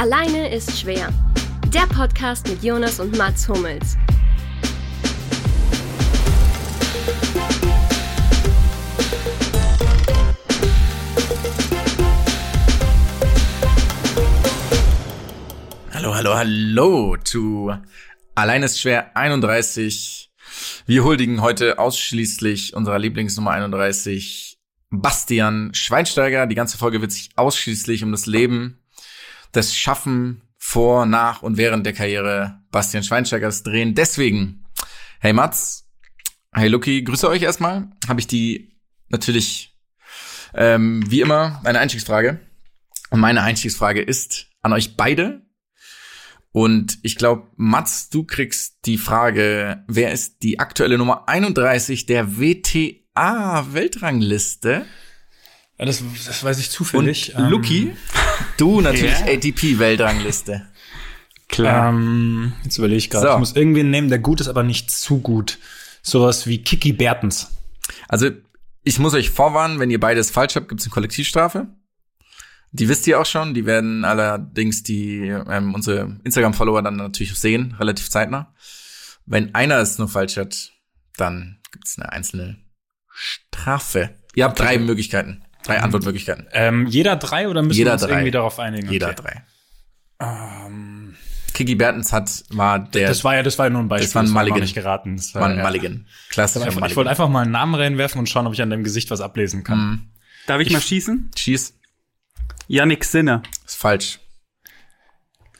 Alleine ist schwer. Der Podcast mit Jonas und Mats Hummels. Hallo, hallo, hallo zu Allein ist schwer 31. Wir huldigen heute ausschließlich unserer Lieblingsnummer 31, Bastian Schweinsteiger. Die ganze Folge wird sich ausschließlich um das Leben, das Schaffen vor, nach und während der Karriere Bastian Schweinsteigers drehen. Deswegen, hey Mats, hey Lucky, grüße euch erstmal. Habe ich die natürlich ähm, wie immer eine Einstiegsfrage. Und meine Einstiegsfrage ist an euch beide. Und ich glaube, Mats, du kriegst die Frage, wer ist die aktuelle Nummer 31 der WTA-Weltrangliste? Ja, das, das weiß ich zufällig. Und Lucky, Ähm, du natürlich Ja. ATP-Weltrangliste. Klar. Ähm, jetzt überlege ich gerade. So. Ich muss irgendwen nehmen, der gut ist, aber nicht zu gut. Sowas wie Kiki Bertens. Also, ich muss euch vorwarnen, wenn ihr beides falsch habt, gibt's eine Kollektivstrafe. Die wisst ihr auch schon. Die werden allerdings die ähm, unsere Instagram-Follower dann natürlich sehen, relativ zeitnah. Wenn einer es nur falsch hat, dann gibt's eine einzelne Strafe. Ihr habt drei Möglichkeiten, drei Antwortmöglichkeiten. Ähm, jeder drei oder müssen Jeder wir uns drei. irgendwie darauf einigen? Jeder Okay. drei. Ähm, Kiki Bertens hat war der das war ja, das war ja nur ein Beispiel. Das war ein noch Mulligan. nicht geraten. Das war, war ein ja. Mulligan. Klassischer Ich, ich wollte einfach mal einen Namen reinwerfen und schauen, ob ich an deinem Gesicht was ablesen kann. Mhm. Darf ich, mal schießen? Schieß. Yannick Sinner. Ist falsch.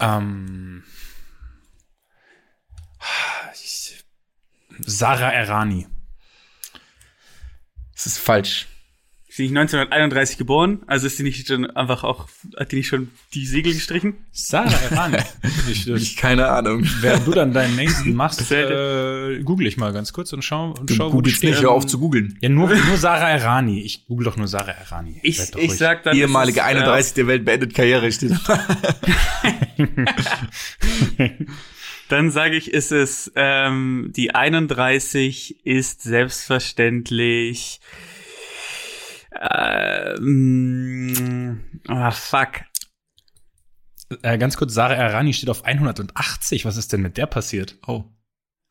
Ähm, ich, Sarah Errani. Es ist falsch. Ist die nicht 1931 geboren? Also ist die nicht schon einfach auch, hat die nicht schon die Segel gestrichen? Sarah Errani. ich, keine Ahnung. während du dann deinen nächsten machst, äh, google ich mal ganz kurz und schau, und Du schau wo die steht. nicht, hör auf zu googeln. Ja, nur, nur Sarah Errani. Ich google doch nur Sarah Errani. Ich, ich ruhig. sag dann. Ehemalige ist es, 31 der Welt beendet Karriere steht. Äh, dann sage ich, ist es, ähm, die 31 ist selbstverständlich, ähm, ah, fuck. Äh, ganz kurz, Sarah Errani steht auf 180. Was ist denn mit der passiert? Oh.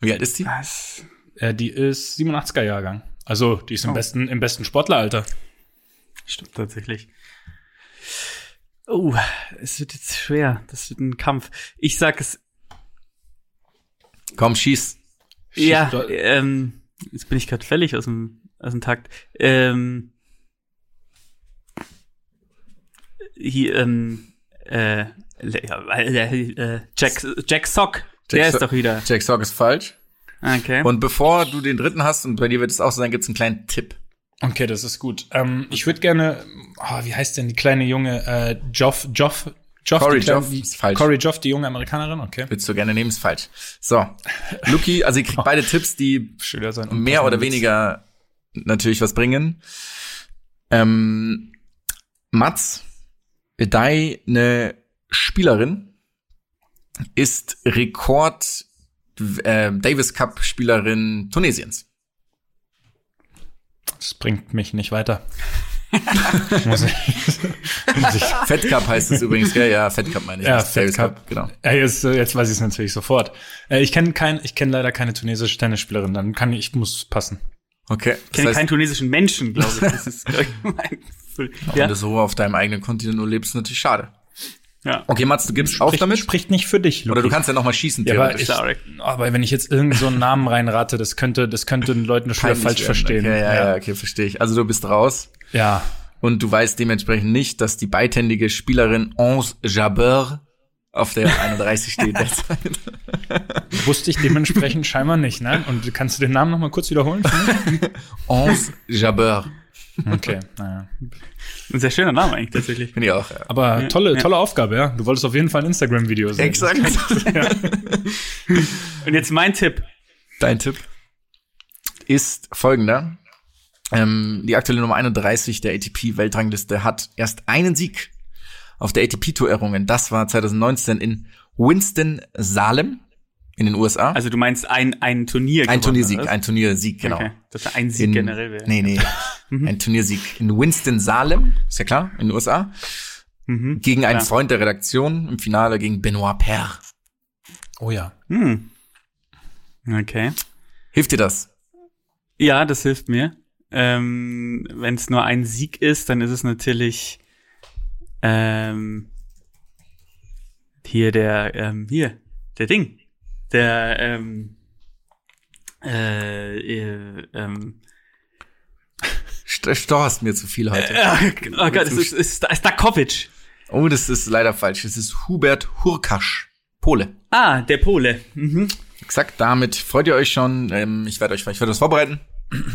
Wie alt ist die? Was? Äh, die ist 87er Jahrgang. Also, die ist im Oh. besten, im besten Sportleralter. Stimmt tatsächlich. Oh, es wird jetzt schwer. Das wird ein Kampf. Ich sag es, Komm, schieß. ja, doch- ähm, jetzt bin ich gerade völlig aus dem, aus dem Takt. Ähm, hier, ähm, äh, äh, äh, Jack, Jack Sock, der Jack ist So- doch wieder. Jack Sock ist falsch. Okay. Und bevor du den dritten hast, und bei dir wird es auch so sein, gibt's einen kleinen Tipp. Okay, das ist gut. Ähm, ich würde gerne, oh, wie heißt denn die kleine junge, äh, Joff, Joff, Joff, Corey die kleine, Joff die, ist falsch. Corey Joff, die junge Amerikanerin, okay. Willst du gerne nehmen, ist falsch. So. Luki, also ihr kriegt beide Tipps, die mehr oder weniger natürlich was Ähm, Mats, deine Spielerin ist Rekord äh, Davis Cup Spielerin Tunesiens. Das bringt mich nicht weiter. Fed Cup heißt es übrigens, gell? Ja, Fed Cup meine ich. Ja, Fed Davis Cup. genau. ja, jetzt, jetzt weiß ich es natürlich sofort. Äh, ich kenne kein, ich kenne leider keine tunesische Tennisspielerin. Dann kann ich, ich muss passen. Okay. ich kenne keinen tunesischen Menschen, glaube ich. Das ist glaub ich, mein Wenn ja, du so auf deinem eigenen Kontinent nur lebst, ist natürlich schade. ja. Okay, Mats, du gibst auf Spricht- damit? Spricht nicht für dich, Oder du Luki. kannst ja noch mal schießen, Ja, aber, theoretisch. ich, aber wenn ich jetzt irgend so einen Namen reinrate, das könnte, das könnte den Leuten schon falsch werden. verstehen. Okay, ja, ja, okay, verstehe ich. Also du bist raus. ja. Und du weißt dementsprechend nicht, dass die beidhändige Spielerin Onze Jabeur auf der 31 steht derzeit. Wusste ich dementsprechend scheinbar nicht, ne? Und kannst du den Namen noch mal kurz wiederholen? Onze Jabeur. Okay, naja. Ein sehr schöner Name eigentlich tatsächlich. Finde ich auch. Ja. Aber Ja, tolle, ja. tolle Aufgabe, ja. Du wolltest auf jeden Fall ein Instagram-Video sehen. Exakt. Und jetzt mein Tipp. Dein Tipp ist folgender. Ähm, die aktuelle Nummer 31 der ATP-Weltrangliste hat erst einen Sieg auf der ATP-Tour errungen. Das war 2019 in Winston-Salem in den USA. Also du meinst ein, ein Turnier ein Turniersieg, ein Turniersieg, genau. Okay. Das war ein Sieg in, generell wäre. Nee, nee. ein Turniersieg in Winston-Salem, ist ja klar, in den USA. Mhm. gegen einen Klar. Freund der Redaktion im Finale gegen Benoit Paire. Oh ja. Hm. Okay. Hilft dir das? Ja, das hilft mir. Ähm, Wenn es nur ein Sieg ist, dann ist es natürlich ähm, hier der ähm, hier der Ding, der ähm, äh, äh, ähm, St- Storchst mir zu viel heute. oh Gott, es ist, ist, ist Stakowicz. Oh, das ist leider falsch. Es ist Hubert Hurkasch, Pole. Ah, der Pole. Mhm. Exakt, damit freut ihr euch schon. Ähm, ich werde euch, ich werde das vorbereiten.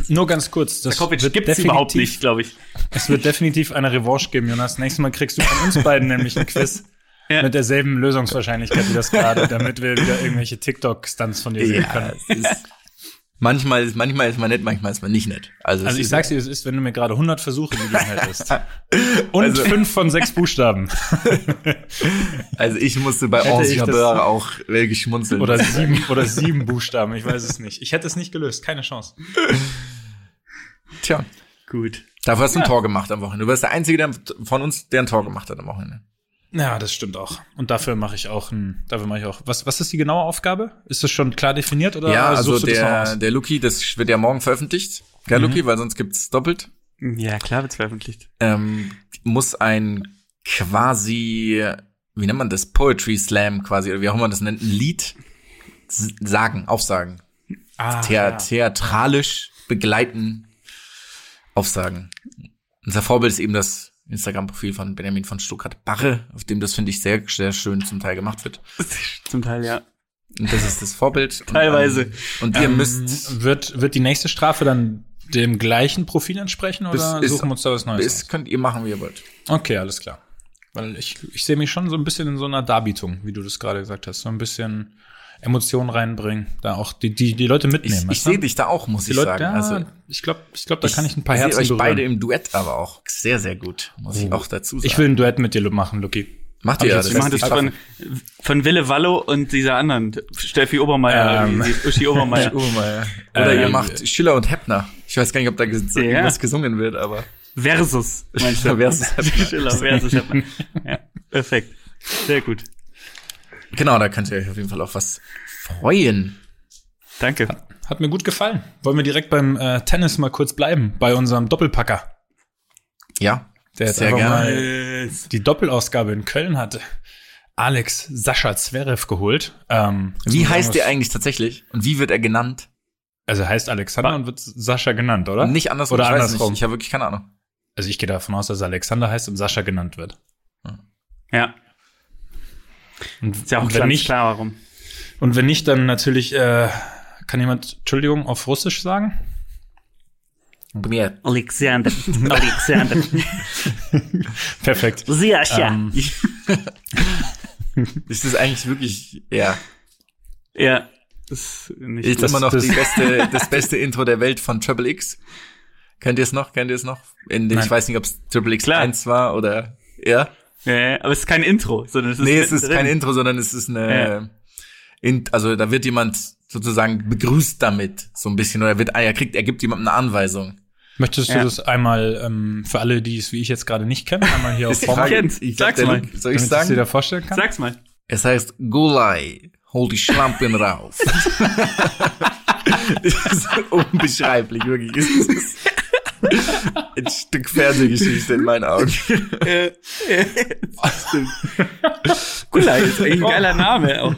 Nur ganz kurz. Das gibt's definitiv- überhaupt nicht, glaube ich. Es wird definitiv eine Revanche geben, Jonas. Nächstes Mal kriegst du von uns beiden nämlich ein Quiz. Ja. Mit derselben Lösungswahrscheinlichkeit wie das gerade, damit wir wieder irgendwelche TikTok-Stunts von dir sehen können. ist, manchmal, ist, manchmal ist man nett, manchmal ist man nicht nett. Also, Also ich sag's dir, es ist, wenn du mir gerade 100 Versuche gegeben hättest. Und Also- fünf von sechs Buchstaben. Also ich musste bei das- Jabeur auch äh, geschmunzeln. Oder sieben, oder sieben Buchstaben, ich weiß es nicht. Ich hätte es nicht gelöst, keine Chance. Tja, Gut. dafür hast du ein Tor gemacht am Wochenende. Du warst der Einzige der von uns, der ein Tor gemacht hat am Wochenende. Ja, das stimmt auch. Und dafür mache ich auch ein, dafür mache ich auch. Was, was ist die genaue Aufgabe? Ist das schon klar definiert oder ja, also der? Mhm. der Luki, das wird ja morgen veröffentlicht. Gell, Luki, weil sonst gibt's doppelt. Ja, klar wird's veröffentlicht. Ähm, muss ein quasi, wie nennt man das? Poetry Slam quasi, oder wie auch immer man das nennt, ein Lied sagen, aufsagen. Ah, Thea ja. Theatralisch begleiten, aufsagen. Unser Vorbild ist eben das Instagram-Profil von Benjamin von Stuttgart-Barre, auf dem das, finde ich, sehr, sehr schön zum Teil gemacht wird. Zum Teil, ja. Und das ist das Vorbild. Und, Teilweise. ähm, Und ihr Ähm, müsst, wird, wird die nächste Strafe dann dem gleichen Profil entsprechen oder ist- suchen wir uns da was Neues das könnt ihr machen, wie ihr wollt. Okay, alles klar. Weil ich, ich sehe mich schon so ein bisschen in so einer Darbietung, wie du das gerade gesagt hast. So ein bisschen Emotionen reinbringen, da auch die, die, die Leute Ich, mitnehmen. ich du? sehe dich da auch, muss die ich Leute, sagen. ja, also, ich glaube, ich glaub, da kann ich ein paar sehe Herzen euch berühren. beide im Duett aber auch sehr, sehr gut, muss ich auch dazu sagen. ich will ein Duett mit dir machen, Lucky. Macht ihr ich ja, das Wir machen das von, von Wille Wallo und dieser anderen, Steffi Obermeier, Ähm. Uschi Obermeier. Obermeier. Oder ihr Ähm, macht Schiller und Heppner. Ich weiß gar nicht, ob da ges Ja. irgendwas gesungen wird, aber Versus, meinst du? Versus. Schiller versus Heppner. Ja, perfekt. Sehr gut. Genau, da könnt ihr euch auf jeden Fall auf was freuen. Danke. Hat mir gut gefallen. Wollen wir direkt beim äh, Tennis mal kurz bleiben, bei unserem Doppelpacker, Ja, der jetzt sehr einfach gerne. mal die Doppelausgabe in Köln hatte. Alex Sascha Zverev geholt. Ähm, Wie heißt der eigentlich tatsächlich? Und wie wird er genannt? Also er heißt Alexander und wird Sascha genannt, oder? Nicht andersrum, Oder ich weiß andersrum. nicht. Ich habe wirklich keine Ahnung. Also ich gehe davon aus, dass er Alexander heißt und Sascha genannt wird. Ja, Und, ist ja auch ganz nicht, klar, warum. und wenn nicht, dann natürlich äh, kann jemand Entschuldigung auf Russisch sagen. Mir. Alexander. Alexander. Perfekt. Siascha. Ähm, Ist das eigentlich wirklich, ja, ja, ist nicht ist Das- immer noch das- die beste, das beste Intro der Welt von Triple X. Kennt ihr es noch? Kennt ihr es noch? In den, ich weiß nicht, ob es Triple X Klar. 1 war oder, ja. Ja, ja, aber es ist kein Intro, sondern es ist Nee, es ist mittendrin. kein Intro, sondern es ist eine, in, also da wird jemand sozusagen begrüßt damit, so ein bisschen, oder er wird, er kriegt, er gibt jemandem eine Anweisung. Möchtest du Ja. das einmal ähm, für alle, die es wie ich jetzt gerade nicht kennen, einmal hier auf Form, kennst. ich Sag's mal. Soll ich es dir da sagen? vorstellen kann? Sag's mal. Es heißt Gulai, hol die Schlampen rauf. das ist unbeschreiblich, wirklich. Ein Stück Fernsehgeschichte in meinen Augen. Gulai ist eigentlich ein geiler Name. Auch.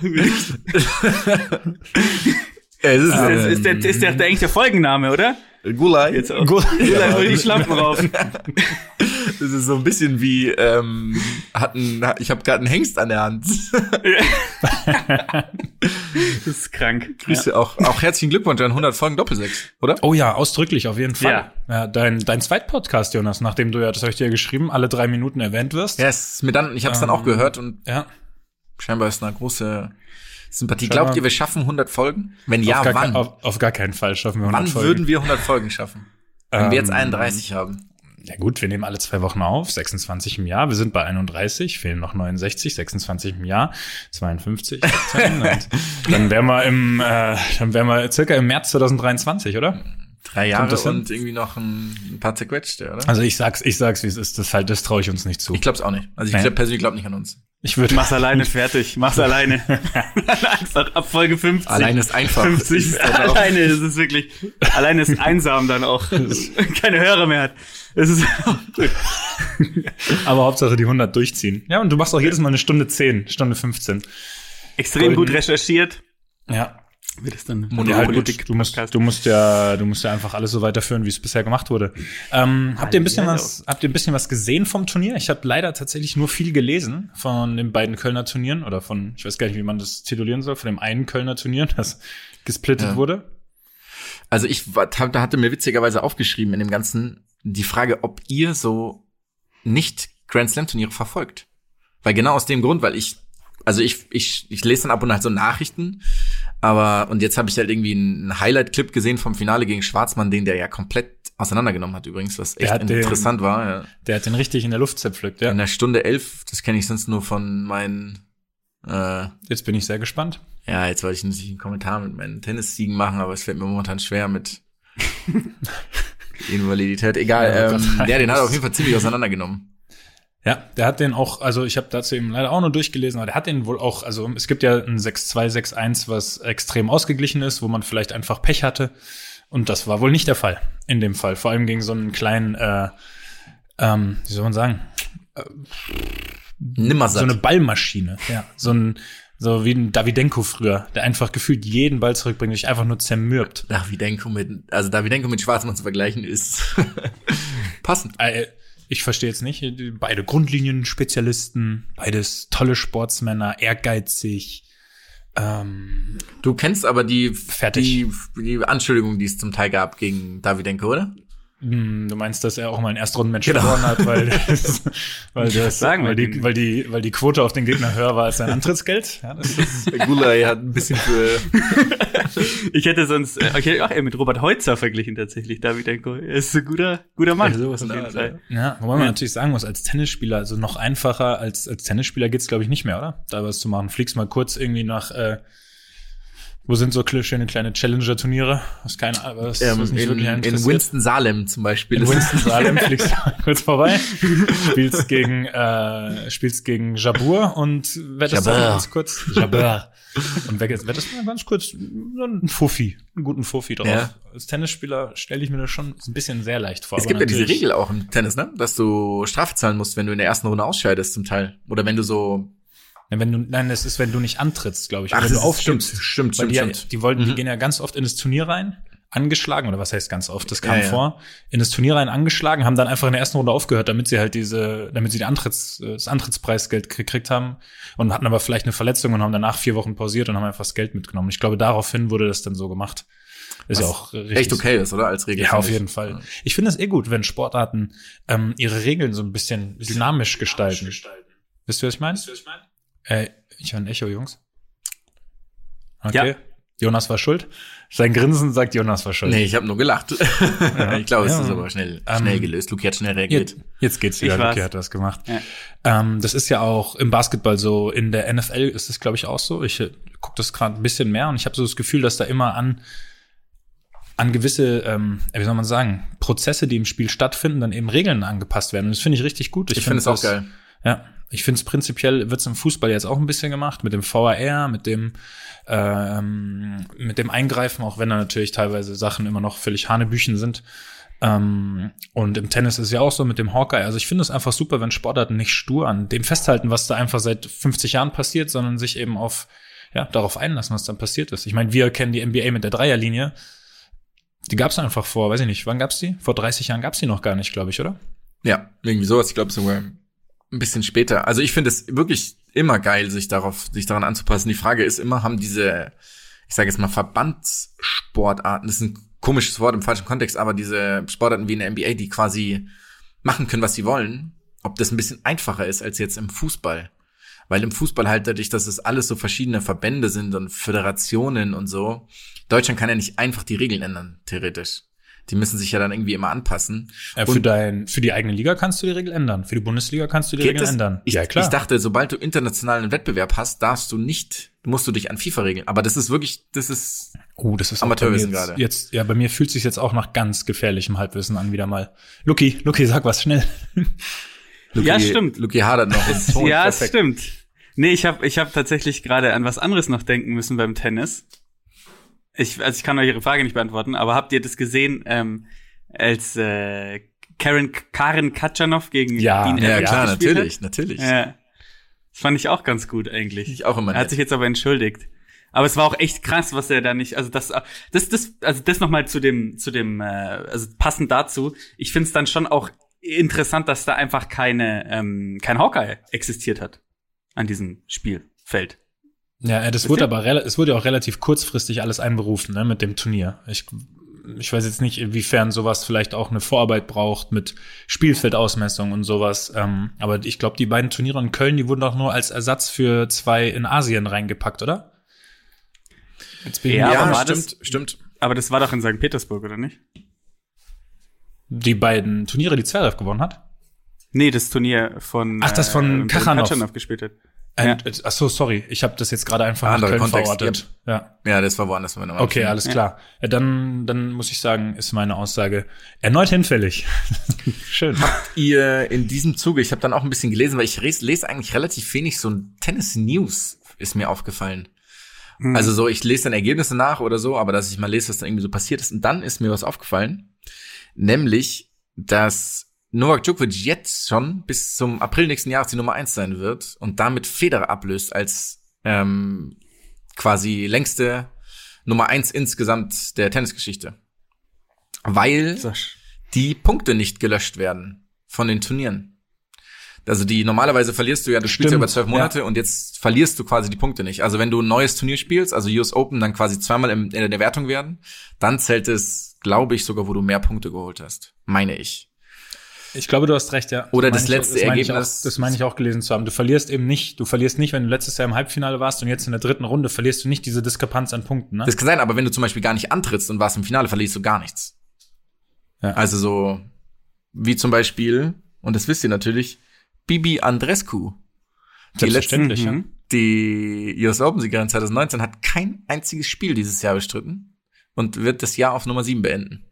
Es ist, Das ähm, ist, der, ist der, der eigentlich der Folgenname, oder? Gulai. Jetzt auch. Gut. Gulai, hol die Schlampen rauf. Das ist so ein bisschen wie ähm, hatten ich habe gerade einen Hengst an der Hand. Das ist krank. Grüße auch auch herzlichen Glückwunsch an 100 Folgen Doppelsechs, oder? Oh ja, ausdrücklich, auf jeden Fall. Ja. Ja. dein, dein Zweitpodcast, Jonas, nachdem du ja, das habe ich dir ja geschrieben, alle drei Minuten erwähnt wirst. Ja, es ist mir dann ich habe es dann Ähm, auch gehört und Ja. scheinbar ist eine große Sympathie. Scheinbar- Glaubt ihr, wir schaffen 100 Folgen? Wenn ja, auf, gar wann? kein, auf, auf gar keinen Fall schaffen wir 100 wann Folgen. würden wir 100 Folgen schaffen? Wenn wir jetzt Ähm, 31 haben. Ja gut, wir nehmen alle zwei Wochen auf, 26 im Jahr. Wir sind bei 31, fehlen noch 69, 26 im Jahr, 52. 17, und dann wären wir im, äh, dann wären wir circa im März 2023, oder? Drei Jahre und irgendwie noch ein, ein paar zerquetschte, oder? Also ich sag's, ich sag's, wie es ist. Das halt, das traue ich uns nicht zu. ich glaub's auch nicht. Also ich glaub, persönlich glaube nicht an uns. Ich würde Mach's alleine fertig. Mach's alleine. Einfach ab Folge 50. Allein ist einfach. 50. Ist alleine, ist wirklich, alleine ist einsam dann auch. Keine Hörer mehr hat. Es ist gut. Aber Hauptsache die 100 durchziehen. Ja, und du machst auch jedes Mal eine Stunde 10, Stunde 15. extrem gut Golden. recherchiert. Ja. Wird es dann halt gut, du musst, du musst ja, du musst ja einfach alles so weiterführen, wie es bisher gemacht wurde. Ähm, habt ihr ein bisschen was, habt ihr ein bisschen was gesehen vom Turnier? Ich habe leider tatsächlich nur viel gelesen von den beiden Kölner Turnieren oder von, ich weiß gar nicht, wie man das titulieren soll, von dem einen Kölner Turnier, das gesplittet Ja. wurde. Also ich da hatte mir witzigerweise aufgeschrieben in dem Ganzen die Frage, ob ihr so nicht Grand Slam Turniere verfolgt. Weil genau aus dem Grund, weil ich, also ich, ich, ich lese dann ab und an halt so Nachrichten, aber, und jetzt habe ich halt irgendwie einen Highlight-Clip gesehen vom Finale gegen Schwarzmann, den der ja komplett auseinandergenommen hat übrigens, was echt hat den- interessant war. Ja. Der hat den richtig in der Luft zerpflückt, ja. In der Stunde elf, das kenne ich sonst nur von meinen, äh, Jetzt bin ich sehr gespannt. ja, jetzt wollte ich natürlich einen Kommentar mit meinen Tennissiegen machen, aber es fällt mir momentan schwer mit Invalidität. Egal, Ja, ähm, Gott, der den hat er auf jeden Fall ziemlich auseinandergenommen. Ja, der hat den auch, also ich habe dazu eben leider auch nur durchgelesen, aber der hat den wohl auch, also es gibt ja ein 6-2, 6-1, was extrem ausgeglichen ist, wo man vielleicht einfach Pech hatte. Und das war wohl nicht der Fall in dem Fall. Vor allem gegen so einen kleinen, äh, ähm, wie soll man sagen, Nimmersatt. so eine Ballmaschine. Ja, so ein, so wie ein Davidenko früher, der einfach gefühlt jeden Ball zurückbringt, sich einfach nur zermürbt. Davidenko mit, also Davidenko mit Schwarzmann zu vergleichen ist passend. Ich verstehe jetzt nicht, beide Grundlinien-Spezialisten, beides tolle Sportsmänner, ehrgeizig, ähm, Du kennst aber die, Fertig. die, die Anschuldigung, die es zum Teil gab gegen Davidenko, oder? Hm, Du meinst, dass er auch mal einen Erstrundenmatch Genau. verloren hat, weil, das, weil, das, sagen weil, die, weil, die, weil die Quote auf den Gegner höher war als sein Antrittsgeld? Ja, das ist, Der Gulay hat ein bisschen für, Ich hätte sonst, äh, okay, auch eher mit Robert Heutzer verglichen tatsächlich, Davidenko. Er ist ein guter, guter Mann. Ja, sowas auf jeden Fall. ja, wobei man natürlich sagen muss, als Tennisspieler, also noch einfacher als, als Tennisspieler geht's glaube ich, nicht mehr, oder? Da was zu machen. Fliegst mal kurz irgendwie nach, äh, wo sind so schöne kleine Challenger-Turniere? Was keine, was, ähm, was nicht in, wirklich in. Winston-Salem zum Beispiel. In Winston-Salem fliegst du kurz vorbei, spielst gegen, äh, spielst gegen Jabur und wettest Jabeur. dann ganz kurz. Jabur. Und wettest mal ganz kurz einen Fuffi, einen guten Fuffi drauf. Ja. Als Tennisspieler stelle ich mir das schon ein bisschen sehr leicht vor. Es gibt ja diese Regel auch im Tennis, ne? Dass du Strafe zahlen musst, wenn du in der ersten Runde ausscheidest zum Teil. Oder wenn du so. Ja, wenn du, nein, das ist, wenn du nicht antrittst, glaube ich. Ach, wenn du aufstimmst. stimmt, stimmt, stimmt, die, ja- stimmt. die wollten, die Mhm. gehen ja ganz oft in das Turnier rein, angeschlagen, oder was heißt ganz oft, das kam Ja, ja. vor, in das Turnier rein angeschlagen, haben dann einfach in der ersten Runde aufgehört, damit sie halt diese, damit sie die Antritts, äh, das Antrittspreisgeld gekriegt haben und hatten aber vielleicht eine Verletzung und haben danach vier Wochen pausiert und haben einfach das Geld mitgenommen. Ich glaube, daraufhin wurde das dann so gemacht. Ist ja Was auch richtig. Echt okay ist, oder? Als Regel. Ja, auf ich. jeden Fall. Ich finde es eh gut, wenn Sportarten ähm, ihre Regeln so ein bisschen dynamisch gestalten. Wisst ihr, was ich meine? Äh, ich höre ein Echo, Jungs. Okay. Ja. Jonas war schuld. Sein Grinsen sagt, Jonas war schuld. Nee, ich habe nur gelacht. ich glaube, es Ja. ist aber schnell, Ähm, schnell gelöst. Luki hat schnell reagiert. Jetzt, jetzt geht's wieder. Ich. Luki hat das gemacht. Ja. Ähm, das ist ja auch im Basketball so. In der NFL ist es, glaube ich, auch so. Ich äh, gucke das gerade ein bisschen mehr und ich habe so das Gefühl, dass da immer an an gewisse, ähm, wie soll man sagen, Prozesse, die im Spiel stattfinden, dann eben Regeln angepasst werden. Und das finde ich richtig gut. Ich finde es auch geil. Ja, ich finde es prinzipiell wird's im Fußball jetzt auch ein bisschen gemacht mit dem VAR, mit dem ähm, mit dem Eingreifen, auch wenn da natürlich teilweise Sachen immer noch völlig Hanebüchen sind. Ähm, und im Tennis ist es ja auch so mit dem Hawkeye. Also ich finde es einfach super, wenn Sportarten nicht stur an dem festhalten, was da einfach seit 50 Jahren passiert, sondern sich eben auf ja darauf einlassen, was dann passiert ist. Ich meine, wir kennen die NBA mit der Dreierlinie. Die gab's einfach vor, weiß ich nicht, wann gab's die? Vor 30 Jahren gab's die noch gar nicht, glaube ich, oder? Ja, irgendwie sowas. Ich glaube sogar ein bisschen später. Also ich finde es wirklich immer geil, sich darauf, sich daran anzupassen. Die Frage ist immer, haben diese, ich sage jetzt mal Verbandssportarten, das ist ein komisches Wort im falschen Kontext, aber diese Sportarten wie in der NBA, die quasi machen können, was sie wollen, ob das ein bisschen einfacher ist als jetzt im Fußball. Weil im Fußball halt dadurch, dass es alles so verschiedene Verbände sind und Föderationen und so, Deutschland kann ja nicht einfach die Regeln ändern, theoretisch. Die müssen sich ja dann irgendwie immer anpassen. Äh, für, dein, für die eigene Liga kannst du die Regel ändern. Für die Bundesliga kannst du die das? ändern. Ich, ich dachte, sobald du internationalen Wettbewerb hast, darfst du nicht, musst du dich an FIFA regeln. Aber das ist wirklich, das ist, Oh, das ist Amateurwissen bei mir gerade. jetzt. Ja, bei mir fühlt sich jetzt auch nach ganz gefährlichem Halbwissen an wieder mal. Lucky, Lucky, sag was schnell. Luki, Ja, stimmt. Luki hadert noch. ja, es Perfekt. stimmt. Nee, ich habe ich hab tatsächlich gerade an was anderes noch denken müssen beim Tennis. Ich, also ich kann euch Ihre Frage nicht beantworten, aber habt ihr das gesehen, ähm, als äh, Karen, Karen Katschanov gegen Ja, Dean Ja, Evans klar, natürlich, natürlich. Hat? Ja. Das fand ich auch ganz gut eigentlich. Ich auch immer Er hat nett. sich jetzt aber entschuldigt. Aber es war auch echt krass, was er da nicht, also das, das, das, also das nochmal zu dem, zu dem, äh, also passend dazu. Ich finde es dann schon auch interessant, dass da einfach keine, ähm, kein Hawkeye existiert hat an diesem Spielfeld. Ja, äh, das wurde aber es wurde auch relativ kurzfristig alles einberufen, ne, mit dem Turnier. Ich, ich weiß jetzt nicht, inwiefern sowas vielleicht auch eine Vorarbeit braucht mit Spielfeldausmessung und sowas. Ähm, aber ich glaube, die beiden Turniere in Köln, die wurden doch nur als Ersatz für zwei in Asien reingepackt, oder? Jetzt bin ich Ja, Ja, aber stimmt, stimmt. Aber das war doch in St. Petersburg, oder nicht? die beiden Turniere, die Zverev gewonnen hat. Nee, das Turnier von Ach, das von äh, Kachanov. Kachanov gespielt hat. Ein, Ja. äh, Ach so, sorry, ich habe das jetzt gerade einfach nach Anderer Köln Kontext, verortet. Ja. Ja, das war woanders. wenn wir Okay, alles klar. Ja, dann, dann muss ich sagen, ist meine Aussage erneut hinfällig. Schön. Ihr in diesem Zuge, ich habe dann auch ein bisschen gelesen, weil ich res- lese eigentlich relativ wenig so ein Tennis-News, ist mir aufgefallen. Hm. Also so, ich lese dann Ergebnisse nach oder so, aber dass ich mal lese, was dann irgendwie so passiert ist. Und dann ist mir was aufgefallen, nämlich, dass Novak Djokovic jetzt schon bis zum April nächsten Jahres die Nummer eins sein wird und damit Federer ablöst als ähm, quasi längste Nummer eins insgesamt der Tennisgeschichte. Weil die Punkte nicht gelöscht werden von den Turnieren. Also die normalerweise verlierst du ja, du spielst ja über zwölf Monate und jetzt verlierst du quasi die Punkte nicht. Also wenn du ein neues Turnier spielst, also US Open dann quasi zweimal im, in der Wertung werden, dann zählt es, glaube ich, sogar, wo du mehr Punkte geholt hast. Meine ich. Ich glaube, du hast recht, ja. Oder das ich auch- letzte meine ich Ergebnis- Auch, das meine ich auch gelesen zu haben. Du verlierst eben nicht, du verlierst nicht, wenn du letztes Jahr im Halbfinale warst und jetzt in der dritten Runde verlierst du nicht diese Diskrepanz an Punkten, ne? Das kann sein, aber wenn du zum Beispiel gar nicht antrittst und warst im Finale, verlierst du gar nichts. Ja. Also so, wie zum Beispiel, und das wisst ihr natürlich, Bibi Andrescu. Die letzten, ja. Mhm. die US Open-Siegerin 2019 hat kein einziges Spiel dieses Jahr bestritten und wird das Jahr auf Nummer 7 beenden.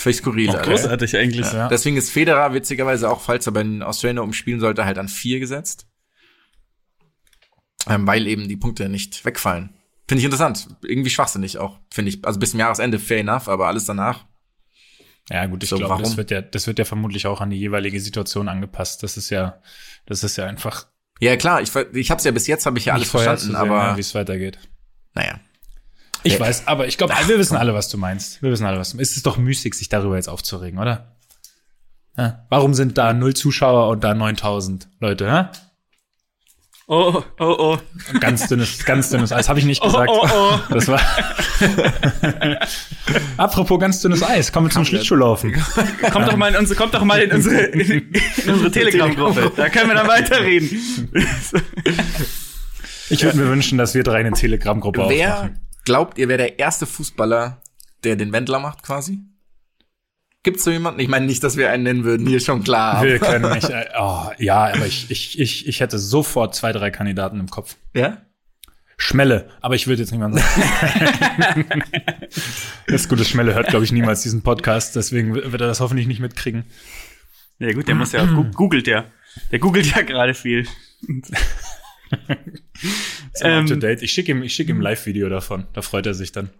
Völlig skurril. Okay. Großartig eigentlich. Ja. Deswegen ist Federer witzigerweise auch, falls er bei den Australian Open spielen sollte, halt an vier gesetzt. Ähm, weil eben die Punkte nicht wegfallen. Finde ich interessant. Irgendwie schwachsinnig auch, finde ich. Also bis zum Jahresende fair enough, aber alles danach. Ja, gut, ich So, glaube, das wird ja, das wird ja vermutlich auch an die jeweilige Situation angepasst. Das ist ja, das ist ja einfach Ja, klar, ich, ich habe es ja bis jetzt, habe ich ja alles verstanden, vorherzusehen, aber ja, wie es weitergeht. naja. Ich Ja. weiß, aber ich glaube, wir wissen alle, was du meinst. Wir wissen alle, was du meinst. Es ist doch müßig, sich darüber jetzt aufzuregen, oder? Ja. Warum sind da null Zuschauer und da 9000 Leute, hä? Oh, oh, oh. Ganz dünnes, ganz dünnes Eis. Habe ich nicht gesagt. Oh, oh, oh. Das war. Apropos ganz dünnes Eis, kommen wir zum Schlittschuhlaufen. Kommt doch mal in unsere, kommt doch mal in unsere, in unsere Telegram-Gruppe. Da können wir dann weiterreden. Ich würde mir wünschen, dass wir drei eine Telegram-Gruppe aufmachen. Glaubt ihr, wer der erste Fußballer, der den Wendler macht quasi? Gibt's so jemanden? Ich meine nicht, dass wir einen nennen würden, hier schon klar. Wir können nicht. Äh, oh, ja, aber ich, ich, ich, ich hätte sofort zwei, drei Kandidaten im Kopf. Ja? Schmelle, aber ich würde jetzt niemand sagen. das gute Schmelle hört, glaube ich, niemals diesen Podcast, deswegen wird er das hoffentlich nicht mitkriegen. Ja gut, der muss ja, googelt ja. Der googelt ja gerade viel. Ist Ähm, up to date. Ich schicke ihm, ich schicke ihm ein Live-Video davon. Da freut er sich dann.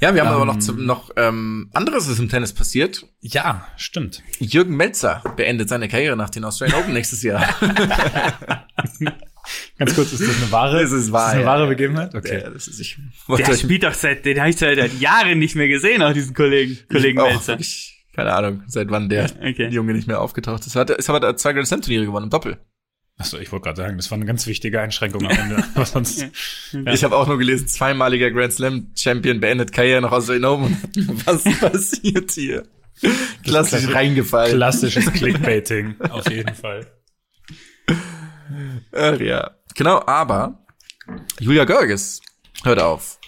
Ja, wir haben aber Ähm. noch, zum, noch ähm, anderes ist im Tennis passiert. Ja, stimmt. Jürgen Melzer beendet seine Karriere nach den Australian Open nächstes Jahr. Ganz kurz, ist das eine wahre? Das ist wahr, eine ja. wahre Begebenheit? Okay. Ja, das ist, ich Der spielt doch seit, den habe ich seit seit Jahren nicht mehr gesehen, auch diesen Kollegen, Kollegen auch Melzer. wirklich, keine Ahnung, seit wann der Okay. Junge nicht mehr aufgetaucht ist. Hat, ist aber zwei Grand Slam Turniere gewonnen im Doppel. Achso, ich wollte gerade sagen, das war eine ganz wichtige Einschränkung am Ende. Aber sonst, Ja. Ich habe auch nur gelesen, zweimaliger Grand Slam Champion beendet Karriere nach Australian Open. Was passiert hier? Klassisch klassisch- reingefallen. klassisches Clickbaiting, auf jeden Fall. Ach, ja. Genau, aber Julia Görges hört auf.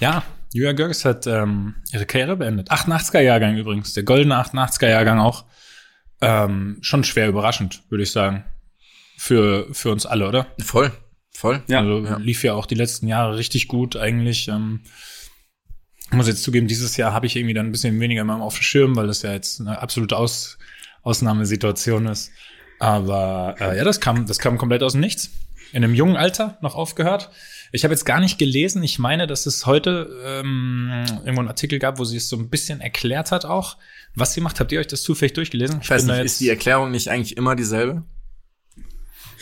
Ja, Julia Görges hat ähm, ihre Karriere beendet. 88er-Jahrgang übrigens, der goldene 88er-Jahrgang auch. Ähm, schon schwer überraschend, würde ich sagen. Für, für uns alle, oder? Voll. Voll. Ja. Also ja. lief ja auch die letzten Jahre richtig gut eigentlich. Ähm, ich muss jetzt zugeben, dieses Jahr habe ich irgendwie dann ein bisschen weniger immer auf dem Schirm, weil das ja jetzt eine absolute Aus Ausnahmesituation ist. Aber äh, ja, das kam, das kam komplett aus dem Nichts. In einem jungen Alter noch aufgehört. Ich habe jetzt gar nicht gelesen. Ich meine, dass es heute ähm, irgendwo einen Artikel gab, wo sie es so ein bisschen erklärt hat auch, was sie macht. Habt ihr euch das zufällig durchgelesen? Ich weiß nicht, ist die Erklärung nicht eigentlich immer dieselbe?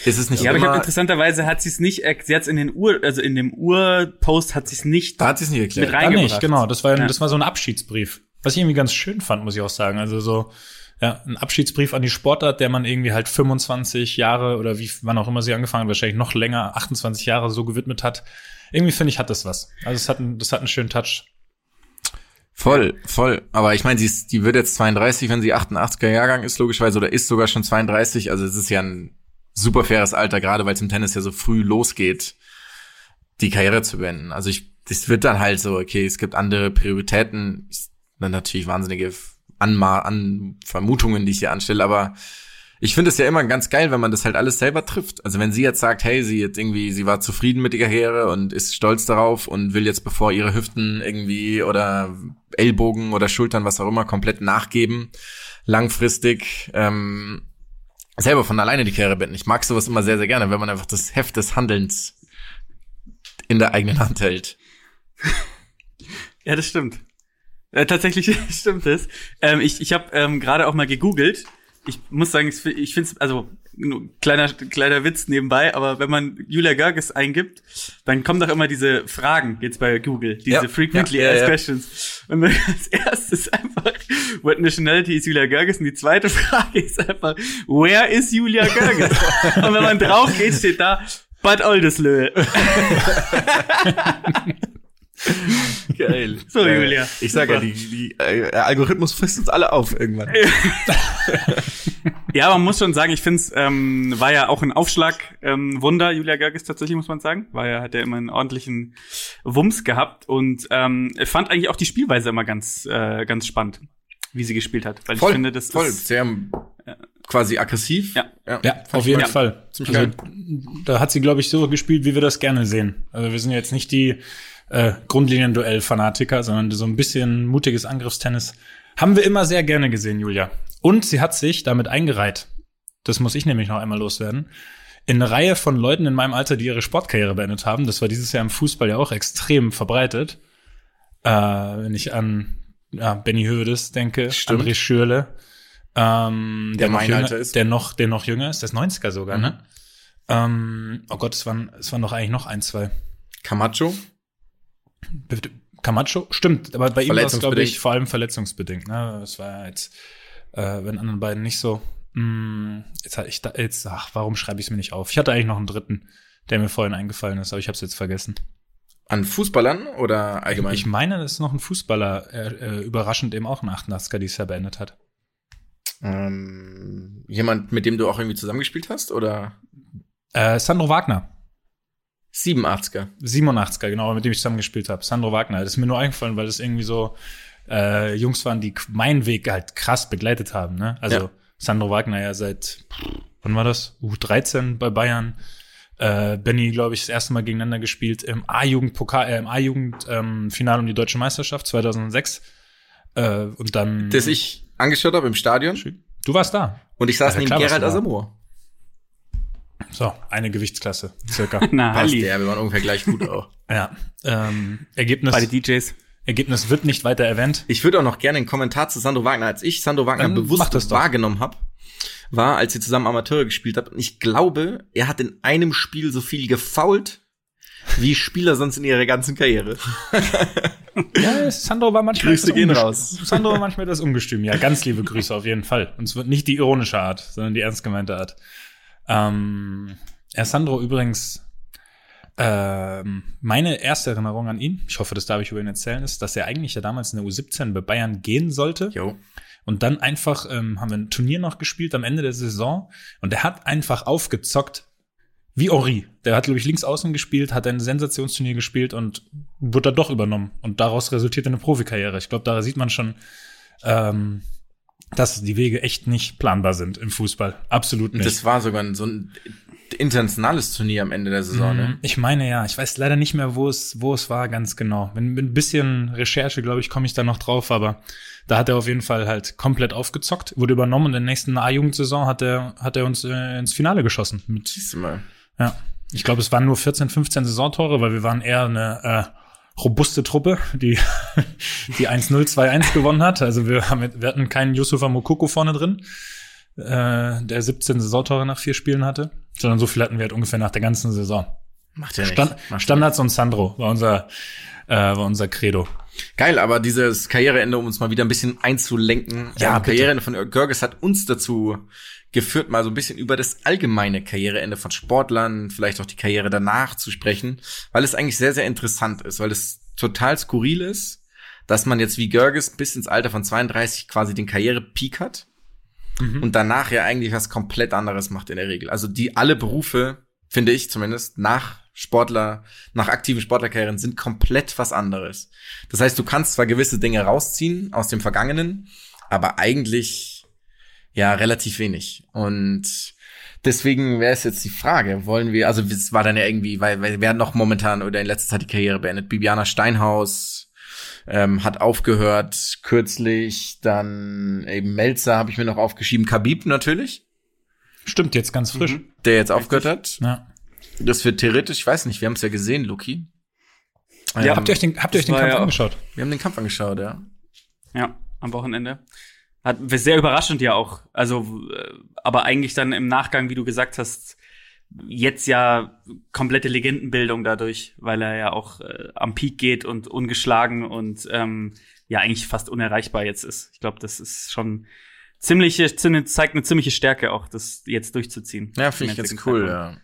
Ist es nicht ja, immer? aber ich hab, interessanterweise hat sie es nicht, sie hat es in den Ur, also in dem Urpost hat sie es nicht. Da hat sie es nicht erklärt. Mit reingebracht. nicht, genau. Das war, Ja. das war so ein Abschiedsbrief. Was ich irgendwie ganz schön fand, muss ich auch sagen. Also so, ja, ein Abschiedsbrief an die Sportart, der man irgendwie halt 25 Jahre oder wie, wann auch immer sie angefangen hat, wahrscheinlich noch länger, 28 Jahre so gewidmet hat. Irgendwie finde ich, hat das was. Also es hat, einen- das hat einen schönen Touch. Voll, voll. Aber ich meine, sie ist, die wird jetzt 32, wenn sie 88er Jahrgang ist, logischerweise, oder ist sogar schon 32. Also es ist ja ein super faires Alter, gerade weil es im Tennis ja so früh losgeht, die Karriere zu beenden. Also ich, das wird dann halt so, okay, es gibt andere Prioritäten, dann natürlich wahnsinnige Anma an Vermutungen, die ich hier anstelle, aber ich finde es ja immer ganz geil, wenn man das halt alles selber trifft. Also wenn sie jetzt sagt, hey, sie jetzt irgendwie, sie war zufrieden mit der Karriere und ist stolz darauf und will jetzt bevor ihre Hüften irgendwie oder Ellbogen oder Schultern, was auch immer, komplett nachgeben, langfristig, ähm, selber von alleine die Karriere beenden. Ich mag sowas immer sehr, sehr gerne, wenn man einfach das Heft des Handelns in der eigenen Hand hält. Ja, das stimmt. Äh, tatsächlich stimmt es. Ähm, ich ich habe ähm, gerade auch mal gegoogelt. Ich muss sagen, ich, finde es, also kleiner kleiner Witz nebenbei, aber wenn man Julia Görges eingibt, dann kommen doch immer diese Fragen jetzt bei Google, diese Ja, frequently ja, asked ja. questions. Und als erstes einfach, what nationality is Julia Görges? Und die zweite Frage ist einfach, where is Julia Görges? Und wenn man drauf geht, steht da, Bad Oldeslöhe. Geil. So, Julia. Ich sage ja, die, die äh, der Algorithmus frisst uns alle auf irgendwann. Ja, man muss schon sagen, ich finde es ähm, war ja auch ein Aufschlag ähm, Wunder, Julia Görges tatsächlich, muss man sagen. War ja, hat ja immer einen ordentlichen Wumms gehabt und ähm, ich fand eigentlich auch die Spielweise immer ganz, äh, ganz spannend, wie sie gespielt hat. Weil Voll, ich finde, das voll, ist. sehr quasi aggressiv. Ja. Ja, fand auf jeden Fall. ziemlich Also, da hat sie, glaube ich, so gespielt, wie wir das gerne sehen. Also wir sind jetzt nicht die äh, Grundlinien-Duell-Fanatiker, sondern so ein bisschen mutiges Angriffstennis haben wir immer sehr gerne gesehen, Julia. Und sie hat sich damit eingereiht. Das muss ich nämlich noch einmal loswerden. In eine Reihe von Leuten in meinem Alter, die ihre Sportkarriere beendet haben. Das war dieses Jahr im Fußball ja auch extrem verbreitet. Äh, wenn ich an ja, Benny Hövedes denke, Stimmt. André Schürle, ähm, Der noch mein jünger, Alter ist. Der noch, der noch jünger ist, der ist 90er sogar, ne? Ähm, oh Gott, es waren, es waren noch eigentlich noch ein, zwei. Camacho. Bitte, Camacho? Stimmt, aber bei ihm war es, glaube ich, vor allem verletzungsbedingt. Ne? Das war jetzt, äh, wenn anderen beiden nicht so. Mh, jetzt, hat ich da, jetzt, ach, warum schreibe ich es mir nicht auf? Ich hatte eigentlich noch einen dritten, der mir vorhin eingefallen ist, aber ich habe es jetzt vergessen. An Fußballern oder allgemein? Ich meine, das ist noch ein Fußballer, äh, äh, überraschend eben auch ein 88er, die es ja beendet hat. ähm, jemand, mit dem du auch irgendwie zusammengespielt hast? Oder Äh, Sandro Wagner. 87er? 87er, genau, mit dem ich zusammengespielt habe. Sandro Wagner. Das ist mir nur eingefallen, weil das irgendwie so äh, Jungs waren, die meinen Weg halt krass begleitet haben. Ne? Also Ja. Sandro Wagner ja seit, wann war das? U13 bei Bayern. Äh, Benny, glaube ich, das erste Mal gegeneinander gespielt im A-Jugend-Pokal, äh, im A-Jugend-Finale um die deutsche Meisterschaft 2006. Äh, und dann. Das ich angeschaut habe im Stadion. Du warst da. Und ich saß Ja, neben klar, Gerald. Asamoah. So, eine Gewichtsklasse, circa. Na, Passt, Halli. ja, wir waren ungefähr gleich gut auch. ja. Ähm, Ergebnis, Beide DJs. Ergebnis wird nicht weiter erwähnt. Ich würde auch noch gerne einen Kommentar zu Sandro Wagner, als ich Sandro Wagner Dann mach bewusst das wahrgenommen habe, war, als sie zusammen Amateure gespielt haben. Und ich glaube, er hat in einem Spiel so viel gefault, wie Spieler sonst in ihrer ganzen Karriere. Ja, Sandro war manchmal Grüße gehen raus. Sandro war manchmal das Ungestüm. Ja, ganz liebe Grüße auf jeden Fall. Und es wird nicht die ironische Art, sondern die ernst gemeinte Art. Ähm, Sandro übrigens, ähm, meine erste Erinnerung an ihn, ich hoffe, das darf ich über ihn erzählen, ist, dass er eigentlich ja damals in der U17 bei Bayern gehen sollte. Jo. Und dann einfach ähm, haben wir ein Turnier noch gespielt am Ende der Saison und er hat einfach aufgezockt wie Ori. Der hat, glaube ich, links außen gespielt, hat ein Sensationsturnier gespielt und wurde dann doch übernommen. Und daraus resultiert eine Profikarriere. Ich glaube, da sieht man schon, ähm, dass die Wege echt nicht planbar sind im Fußball. Absolut nicht. das war sogar so ein, internationales Turnier am Ende der Saison, ne? Mhm. Ich meine ja, ich weiß leider nicht mehr, wo es, wo es war, ganz genau. Mit, mit ein bisschen Recherche, glaube ich, komme ich da noch drauf, aber da hat er auf jeden Fall halt komplett aufgezockt, wurde übernommen und in der nächsten A-Jugendsaison hat er, hat er uns äh, ins Finale geschossen. Mit, Siehst du mal. ja. Ich glaube, es waren nur 14, 15 Saisontore, weil wir waren eher eine äh, robuste Truppe, die, die 1-0, 2-1 gewonnen hat. Also wir, haben, wir hatten keinen Yusufa Mokoko vorne drin, äh, der 17 Saisontore nach vier Spielen hatte, sondern so viel hatten wir halt ungefähr nach der ganzen Saison. Macht ja nichts. Stand, Macht Standards und Sandro war unser, äh, war unser Credo. Geil, aber dieses Karriereende, um uns mal wieder ein bisschen einzulenken. Ja, ähm. Karriereende von Görges hat uns dazu geführt, mal so ein bisschen über das allgemeine Karriereende von Sportlern, vielleicht auch die Karriere danach zu sprechen, weil es eigentlich sehr, sehr interessant ist, weil es total skurril ist, dass man jetzt wie Görges bis ins Alter von 32 quasi den Karrierepeak hat und danach ja eigentlich was komplett anderes macht in der Regel. Also die alle Berufe, finde ich zumindest, nach Sportler, nach aktiven Sportlerkarrieren sind komplett was anderes. Das heißt, du kannst zwar gewisse Dinge rausziehen aus dem Vergangenen, aber eigentlich ja relativ wenig. Und deswegen wäre es jetzt die Frage, wollen wir, also es war dann ja irgendwie, weil, weil wer noch momentan oder in letzter Zeit die Karriere beendet? Bibiana Steinhaus ähm, hat aufgehört kürzlich, dann eben Melzer habe ich mir noch aufgeschrieben, Khabib natürlich, Stimmt jetzt ganz frisch. der jetzt aufgehört hat. Ja. Das wird theoretisch, ich weiß nicht, wir haben es ja gesehen, Luki. Ja, Ähm, Habt ihr euch den, habt ihr euch den Kampf ja angeschaut? wir haben den Kampf angeschaut, ja. Ja, am Wochenende. Hat sehr überraschend ja auch. Also, aber eigentlich dann im Nachgang, wie du gesagt hast, jetzt ja komplette Legendenbildung dadurch, weil er ja auch äh, am Peak geht und ungeschlagen und ähm, ja eigentlich fast unerreichbar jetzt ist. Ich glaube, das ist schon ziemliche, zeigt eine ziemliche Stärke auch, das jetzt durchzuziehen. Ja, finde ich jetzigen cool, ja.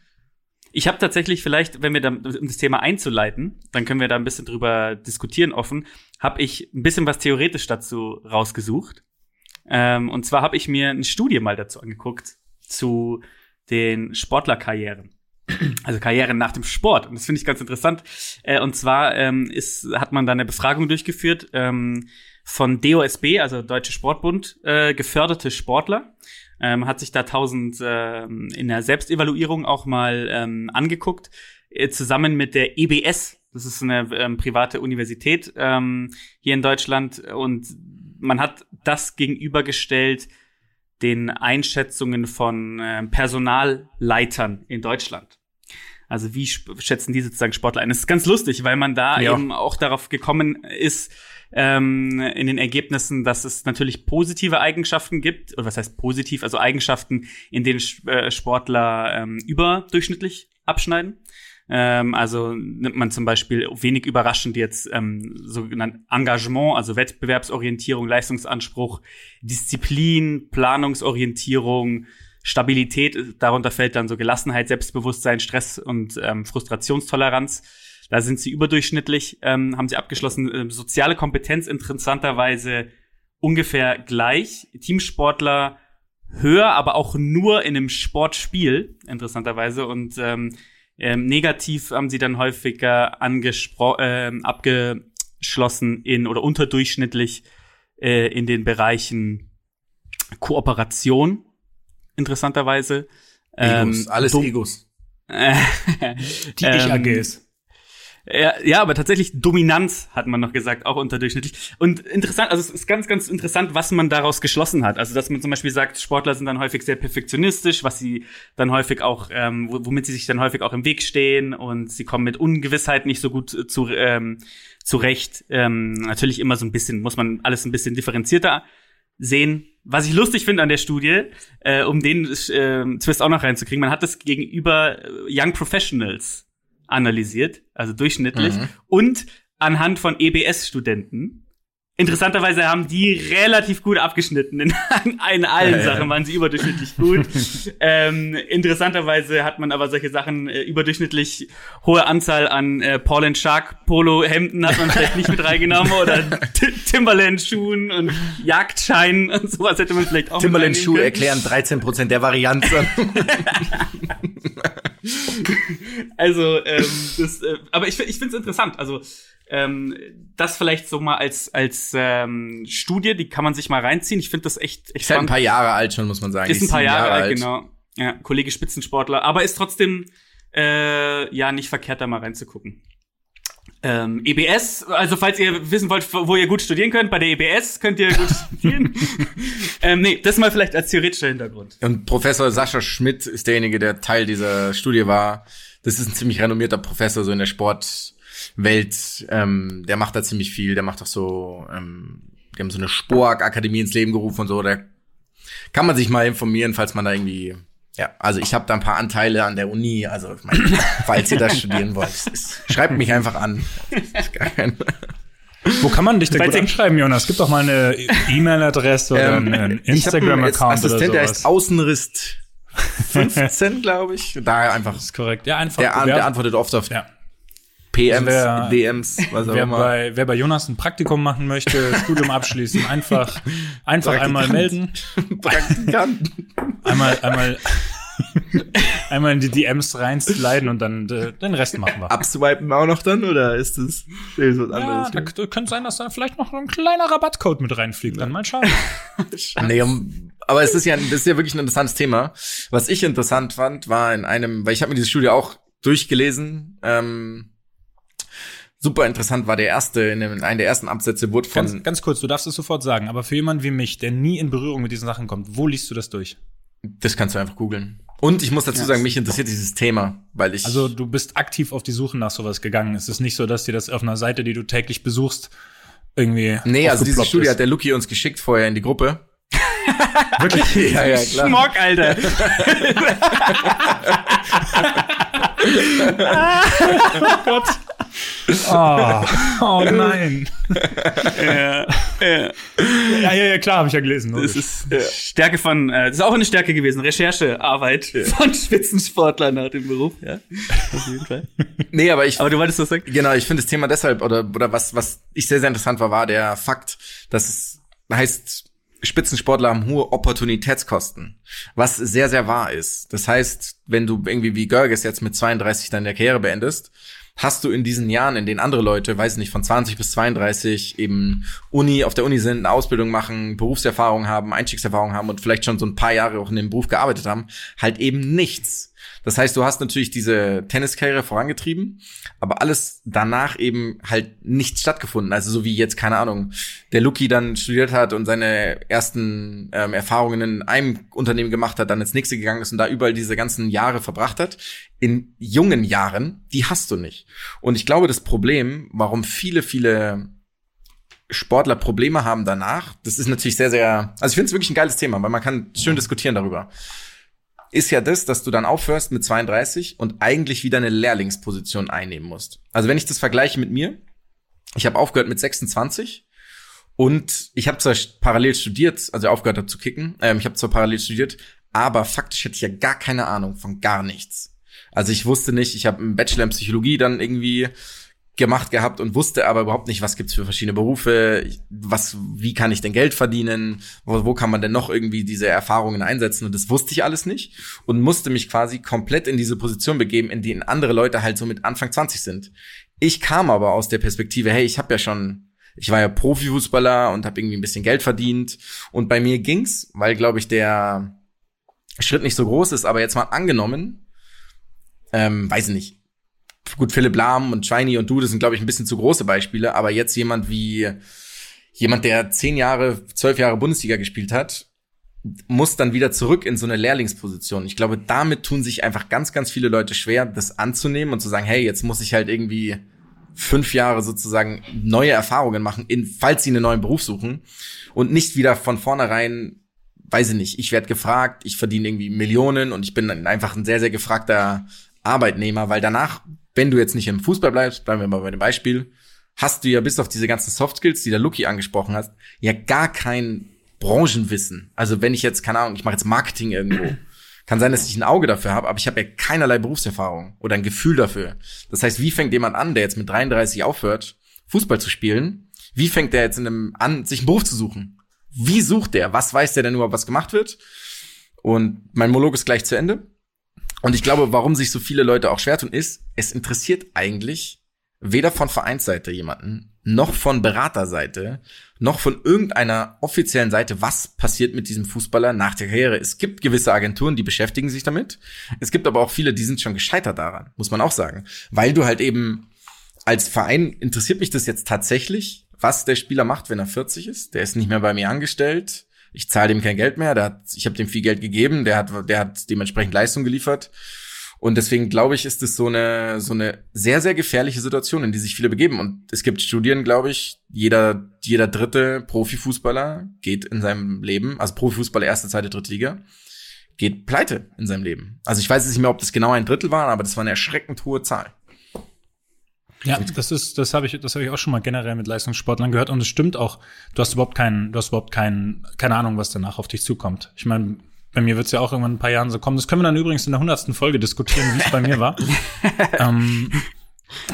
Ich habe tatsächlich vielleicht, wenn wir da, um das Thema einzuleiten, dann können wir da ein bisschen drüber diskutieren offen, habe ich ein bisschen was theoretisch dazu rausgesucht. Ähm, und zwar habe ich mir eine Studie mal dazu angeguckt zu den Sportlerkarrieren. Also Karrieren nach dem Sport. Und das finde ich ganz interessant. Äh, und zwar ähm, ist, hat man da eine Befragung durchgeführt ähm, von DOSB, also Deutsche Sportbund, äh, geförderte Sportler ähm, hat sich da 1000 ähm, in der Selbstevaluierung auch mal ähm, angeguckt, äh, zusammen mit der EBS. Das ist eine ähm, private Universität ähm, hier in Deutschland und man hat das gegenübergestellt den Einschätzungen von ähm, Personalleitern in Deutschland. Also wie schätzen die sozusagen Sportler ein? Das ist ganz lustig, weil man da Ja. eben auch darauf gekommen ist, ähm, in den Ergebnissen, dass es natürlich positive Eigenschaften gibt, oder was heißt positiv, also Eigenschaften, in denen äh, Sportler ähm, überdurchschnittlich abschneiden. Ähm, also nimmt man zum Beispiel wenig überraschend jetzt ähm, sogenannt Engagement, also Wettbewerbsorientierung, Leistungsanspruch, Disziplin, Planungsorientierung, Stabilität, darunter fällt dann so Gelassenheit, Selbstbewusstsein, Stress und ähm, Frustrationstoleranz. Da sind sie überdurchschnittlich, ähm, haben sie abgeschlossen. Ähm, soziale Kompetenz interessanterweise ungefähr gleich. Teamsportler höher, aber auch nur in einem Sportspiel, interessanterweise. Und ähm, ähm, negativ haben sie dann häufiger angespro ähm, abgeschlossen in oder unterdurchschnittlich äh, in den Bereichen Kooperation, interessanterweise. Egos, alles Egos. Die Ähm, Ich-AGs. Ja, ja, aber tatsächlich Dominanz hat man noch gesagt, auch unterdurchschnittlich. Und interessant, also es ist ganz, ganz interessant, was man daraus geschlossen hat. Also dass man zum Beispiel sagt, Sportler sind dann häufig sehr perfektionistisch, was sie dann häufig auch, ähm, wo- womit sie sich dann häufig auch im Weg stehen und sie kommen mit Ungewissheit nicht so gut zu, ähm, zurecht. Ähm, natürlich immer so ein bisschen, muss man alles ein bisschen differenzierter sehen. Was ich lustig finde an der Studie, äh, um den äh, Twist auch noch reinzukriegen, man hat das gegenüber äh, Young Professionals analysiert, also durchschnittlich, Mhm. und anhand von EBS-Studenten. Interessanterweise haben die relativ gut abgeschnitten. In, in allen Ja. Sachen waren sie überdurchschnittlich gut. ähm, interessanterweise hat man aber solche Sachen, äh, überdurchschnittlich hohe Anzahl an äh, Paul and Shark Polo-Hemden hat man vielleicht nicht mit reingenommen oder T- Timberland-Schuhen und Jagdscheinen und sowas hätte man vielleicht auch reinnehmen können. erklären 13% der Varianzen. Also, ähm, das, äh, aber ich, ich finde es interessant. Also, ähm, das vielleicht so mal als, als ähm, Studie, die kann man sich mal reinziehen. Ich finde das echt, echt Ist halt ein paar Jahre alt schon, muss man sagen. Ist ein paar sieben Jahre, alt, genau. Ja, Kollege Spitzensportler, aber ist trotzdem äh, ja nicht verkehrt, da mal reinzugucken. Ähm, EBS, also falls ihr wissen wollt, wo ihr gut studieren könnt, bei der EBS könnt ihr gut studieren. ähm, nee, das mal vielleicht als theoretischer Hintergrund. Und Professor Sascha Schmidt ist derjenige, der Teil dieser Studie war. Das ist ein ziemlich renommierter Professor so in der Sportwelt. Ähm, der macht da ziemlich viel. Der macht auch so, ähm, die haben so eine Spork-Akademie ins Leben gerufen und so. Da kann man sich mal informieren, falls man da irgendwie ja, also ich habe da ein paar Anteile an der Uni, also ich mein, falls ihr das studieren wollt, ist, schreibt mich einfach an. Wo kann man dich denn gut anschreiben, Jonas? Gib doch mal eine E-Mail-Adresse oder ähm, einen Instagram-Account oder sowas. Der heißt Außenrist 15, glaube ich. Da einfach. Das ist korrekt. Ja, einfach. Der, der antwortet oft auf ja. PMs, wer, DMs, was auch wer immer. Bei, wer bei Jonas ein Praktikum machen möchte, Studium abschließen, einfach, einfach einmal melden. Praktikant. Einmal, einmal, einmal in die DMs reinsliden und dann äh, den Rest machen wir. Abswipen auch noch dann oder ist das, ist was anderes? Ja, da könnte sein, dass da vielleicht noch ein kleiner Rabattcode mit reinfliegt. Dann mal schauen. nee, um, aber es ist ja, das ist ja wirklich ein interessantes Thema. Was ich interessant fand, war in einem, weil ich habe mir diese Studie auch durchgelesen. Ähm, super interessant war der erste, in einem der ersten Absätze wurde von. Ganz, ganz kurz, du darfst es sofort sagen, aber für jemanden wie mich, der nie in Berührung mit diesen Sachen kommt, wo liest du das durch? Das kannst du einfach googeln. Und ich muss dazu sagen, mich interessiert dieses Thema, weil ich. Also du bist aktiv auf die Suche nach sowas gegangen. Es ist nicht so, dass dir das auf einer Seite, die du täglich besuchst, irgendwie. Nee, also diese Studie ist. hat der Lucky uns geschickt vorher in die Gruppe. Wirklich? Ja, ja, klar. Schmock, Alter. oh Gott. Oh, oh nein. ja, ja. ja, ja, klar, habe ich ja gelesen. Das ist ja. Stärke von, äh, das ist auch eine Stärke gewesen, Recherchearbeit ja. von Spitzensportlern nach dem Beruf, ja. Auf jeden Fall. Nee, aber ich. Aber du wolltest was sagen? Genau, ich finde das Thema deshalb, oder, oder was, was ich sehr, sehr interessant war, war der Fakt, dass es heißt, Spitzensportler haben hohe Opportunitätskosten, was sehr, sehr wahr ist. Das heißt, wenn du irgendwie wie Görges jetzt mit 32 deine Karriere beendest, hast du in diesen Jahren, in denen andere Leute, weiß nicht, von 20 bis 32 eben Uni, auf der Uni sind, eine Ausbildung machen, Berufserfahrung haben, Einstiegserfahrung haben und vielleicht schon so ein paar Jahre auch in dem Beruf gearbeitet haben, halt eben nichts. Das heißt, du hast natürlich diese Tenniskarriere vorangetrieben, aber alles danach eben halt nicht stattgefunden. Also so wie jetzt, keine Ahnung, der Lucky dann studiert hat und seine ersten ähm, Erfahrungen in einem Unternehmen gemacht hat, dann ins nächste gegangen ist und da überall diese ganzen Jahre verbracht hat. In jungen Jahren, die hast du nicht. Und ich glaube, das Problem, warum viele, viele Sportler Probleme haben danach, das ist natürlich sehr, sehr, also ich finde es wirklich ein geiles Thema, weil man kann schön diskutieren darüber ist ja das, dass du dann aufhörst mit 32 und eigentlich wieder eine Lehrlingsposition einnehmen musst. Also wenn ich das vergleiche mit mir, ich habe aufgehört mit 26 und ich habe zwar parallel studiert, also aufgehört habe zu kicken, ähm, ich habe zwar parallel studiert, aber faktisch hätte ich ja gar keine Ahnung von gar nichts. Also ich wusste nicht, ich habe einen Bachelor in Psychologie dann irgendwie gemacht gehabt und wusste aber überhaupt nicht, was gibt's für verschiedene Berufe, was, wie kann ich denn Geld verdienen, wo, wo kann man denn noch irgendwie diese Erfahrungen einsetzen und das wusste ich alles nicht und musste mich quasi komplett in diese Position begeben, in denen andere Leute halt so mit Anfang 20 sind. Ich kam aber aus der Perspektive, hey, ich habe ja schon ich war ja Profifußballer und habe irgendwie ein bisschen Geld verdient und bei mir ging's, weil glaube ich der Schritt nicht so groß ist, aber jetzt mal angenommen, ähm, weiß ich nicht, gut, Philipp Lahm und Shiny und du, das sind, glaube ich, ein bisschen zu große Beispiele, aber jetzt jemand wie jemand, der zehn Jahre, zwölf Jahre Bundesliga gespielt hat, muss dann wieder zurück in so eine Lehrlingsposition. Ich glaube, damit tun sich einfach ganz, ganz viele Leute schwer, das anzunehmen und zu sagen, hey, jetzt muss ich halt irgendwie fünf Jahre sozusagen neue Erfahrungen machen, in, falls sie einen neuen Beruf suchen und nicht wieder von vornherein, weiß ich nicht, ich werde gefragt, ich verdiene irgendwie Millionen und ich bin einfach ein sehr, sehr gefragter Arbeitnehmer, weil danach wenn du jetzt nicht im Fußball bleibst, bleiben wir mal bei dem Beispiel, hast du ja bis auf diese ganzen Soft Skills, die der Lucky angesprochen hat, ja gar kein Branchenwissen. Also wenn ich jetzt, keine Ahnung, ich mache jetzt Marketing irgendwo, kann sein, dass ich ein Auge dafür habe, aber ich habe ja keinerlei Berufserfahrung oder ein Gefühl dafür. Das heißt, wie fängt jemand an, der jetzt mit 33 aufhört, Fußball zu spielen? Wie fängt der jetzt in einem an, sich einen Beruf zu suchen? Wie sucht der? Was weiß der denn nur, was gemacht wird? Und mein Monolog ist gleich zu Ende. Und ich glaube, warum sich so viele Leute auch schwer tun, ist, es interessiert eigentlich weder von Vereinsseite jemanden, noch von Beraterseite, noch von irgendeiner offiziellen Seite, was passiert mit diesem Fußballer nach der Karriere. Es gibt gewisse Agenturen, die beschäftigen sich damit. Es gibt aber auch viele, die sind schon gescheitert daran, muss man auch sagen. Weil du halt eben als Verein interessiert mich das jetzt tatsächlich, was der Spieler macht, wenn er 40 ist. Der ist nicht mehr bei mir angestellt. Ich zahle dem kein Geld mehr. Der hat, ich habe dem viel Geld gegeben. Der hat, der hat dementsprechend Leistung geliefert. Und deswegen glaube ich, ist es so eine, so eine sehr, sehr gefährliche Situation, in die sich viele begeben. Und es gibt Studien, glaube ich, jeder, jeder dritte Profifußballer geht in seinem Leben, also Profifußballer erste, zweite, dritte Liga, geht pleite in seinem Leben. Also ich weiß jetzt nicht mehr, ob das genau ein Drittel war, aber das war eine erschreckend hohe Zahl. Ja, das ist, das habe ich, das habe ich auch schon mal generell mit Leistungssportlern gehört und es stimmt auch. Du hast überhaupt keinen, du hast überhaupt keinen, keine Ahnung, was danach auf dich zukommt. Ich meine, bei mir wird es ja auch irgendwann ein paar Jahren so kommen. Das können wir dann übrigens in der hundertsten Folge diskutieren, wie es bei mir war. ähm,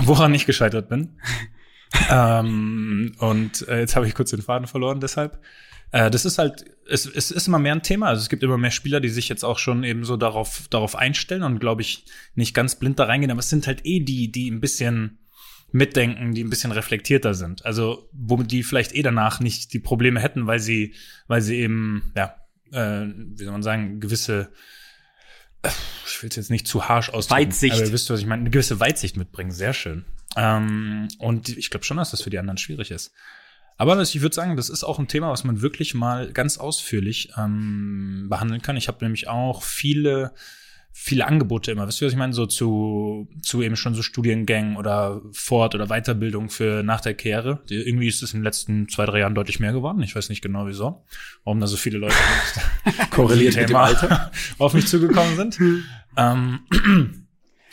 woran ich gescheitert bin. ähm, und äh, jetzt habe ich kurz den Faden verloren, deshalb. Äh, das ist halt, es, es ist immer mehr ein Thema. Also es gibt immer mehr Spieler, die sich jetzt auch schon eben so darauf, darauf einstellen und glaube ich nicht ganz blind da reingehen. Aber es sind halt eh die, die ein bisschen mitdenken, die ein bisschen reflektierter sind. Also, womit die vielleicht eh danach nicht die Probleme hätten, weil sie, weil sie eben, ja, äh, wie soll man sagen, gewisse, äh, ich will es jetzt nicht zu harsch ausdrücken, Weitsicht. aber ihr wisst, was ich meine, eine gewisse Weitsicht mitbringen, sehr schön. Ähm, und ich glaube schon, dass das für die anderen schwierig ist. Aber ich würde sagen, das ist auch ein Thema, was man wirklich mal ganz ausführlich ähm, behandeln kann. Ich habe nämlich auch viele viele Angebote immer. Weißt du, was ich meine? So zu, zu eben schon so Studiengängen oder Fort- oder Weiterbildung für nach der. Die, irgendwie ist es in den letzten zwei, drei Jahren deutlich mehr geworden. Ich weiß nicht genau wieso. Warum da so viele Leute Korreliert mit dem Alter. auf mich zugekommen sind. ähm,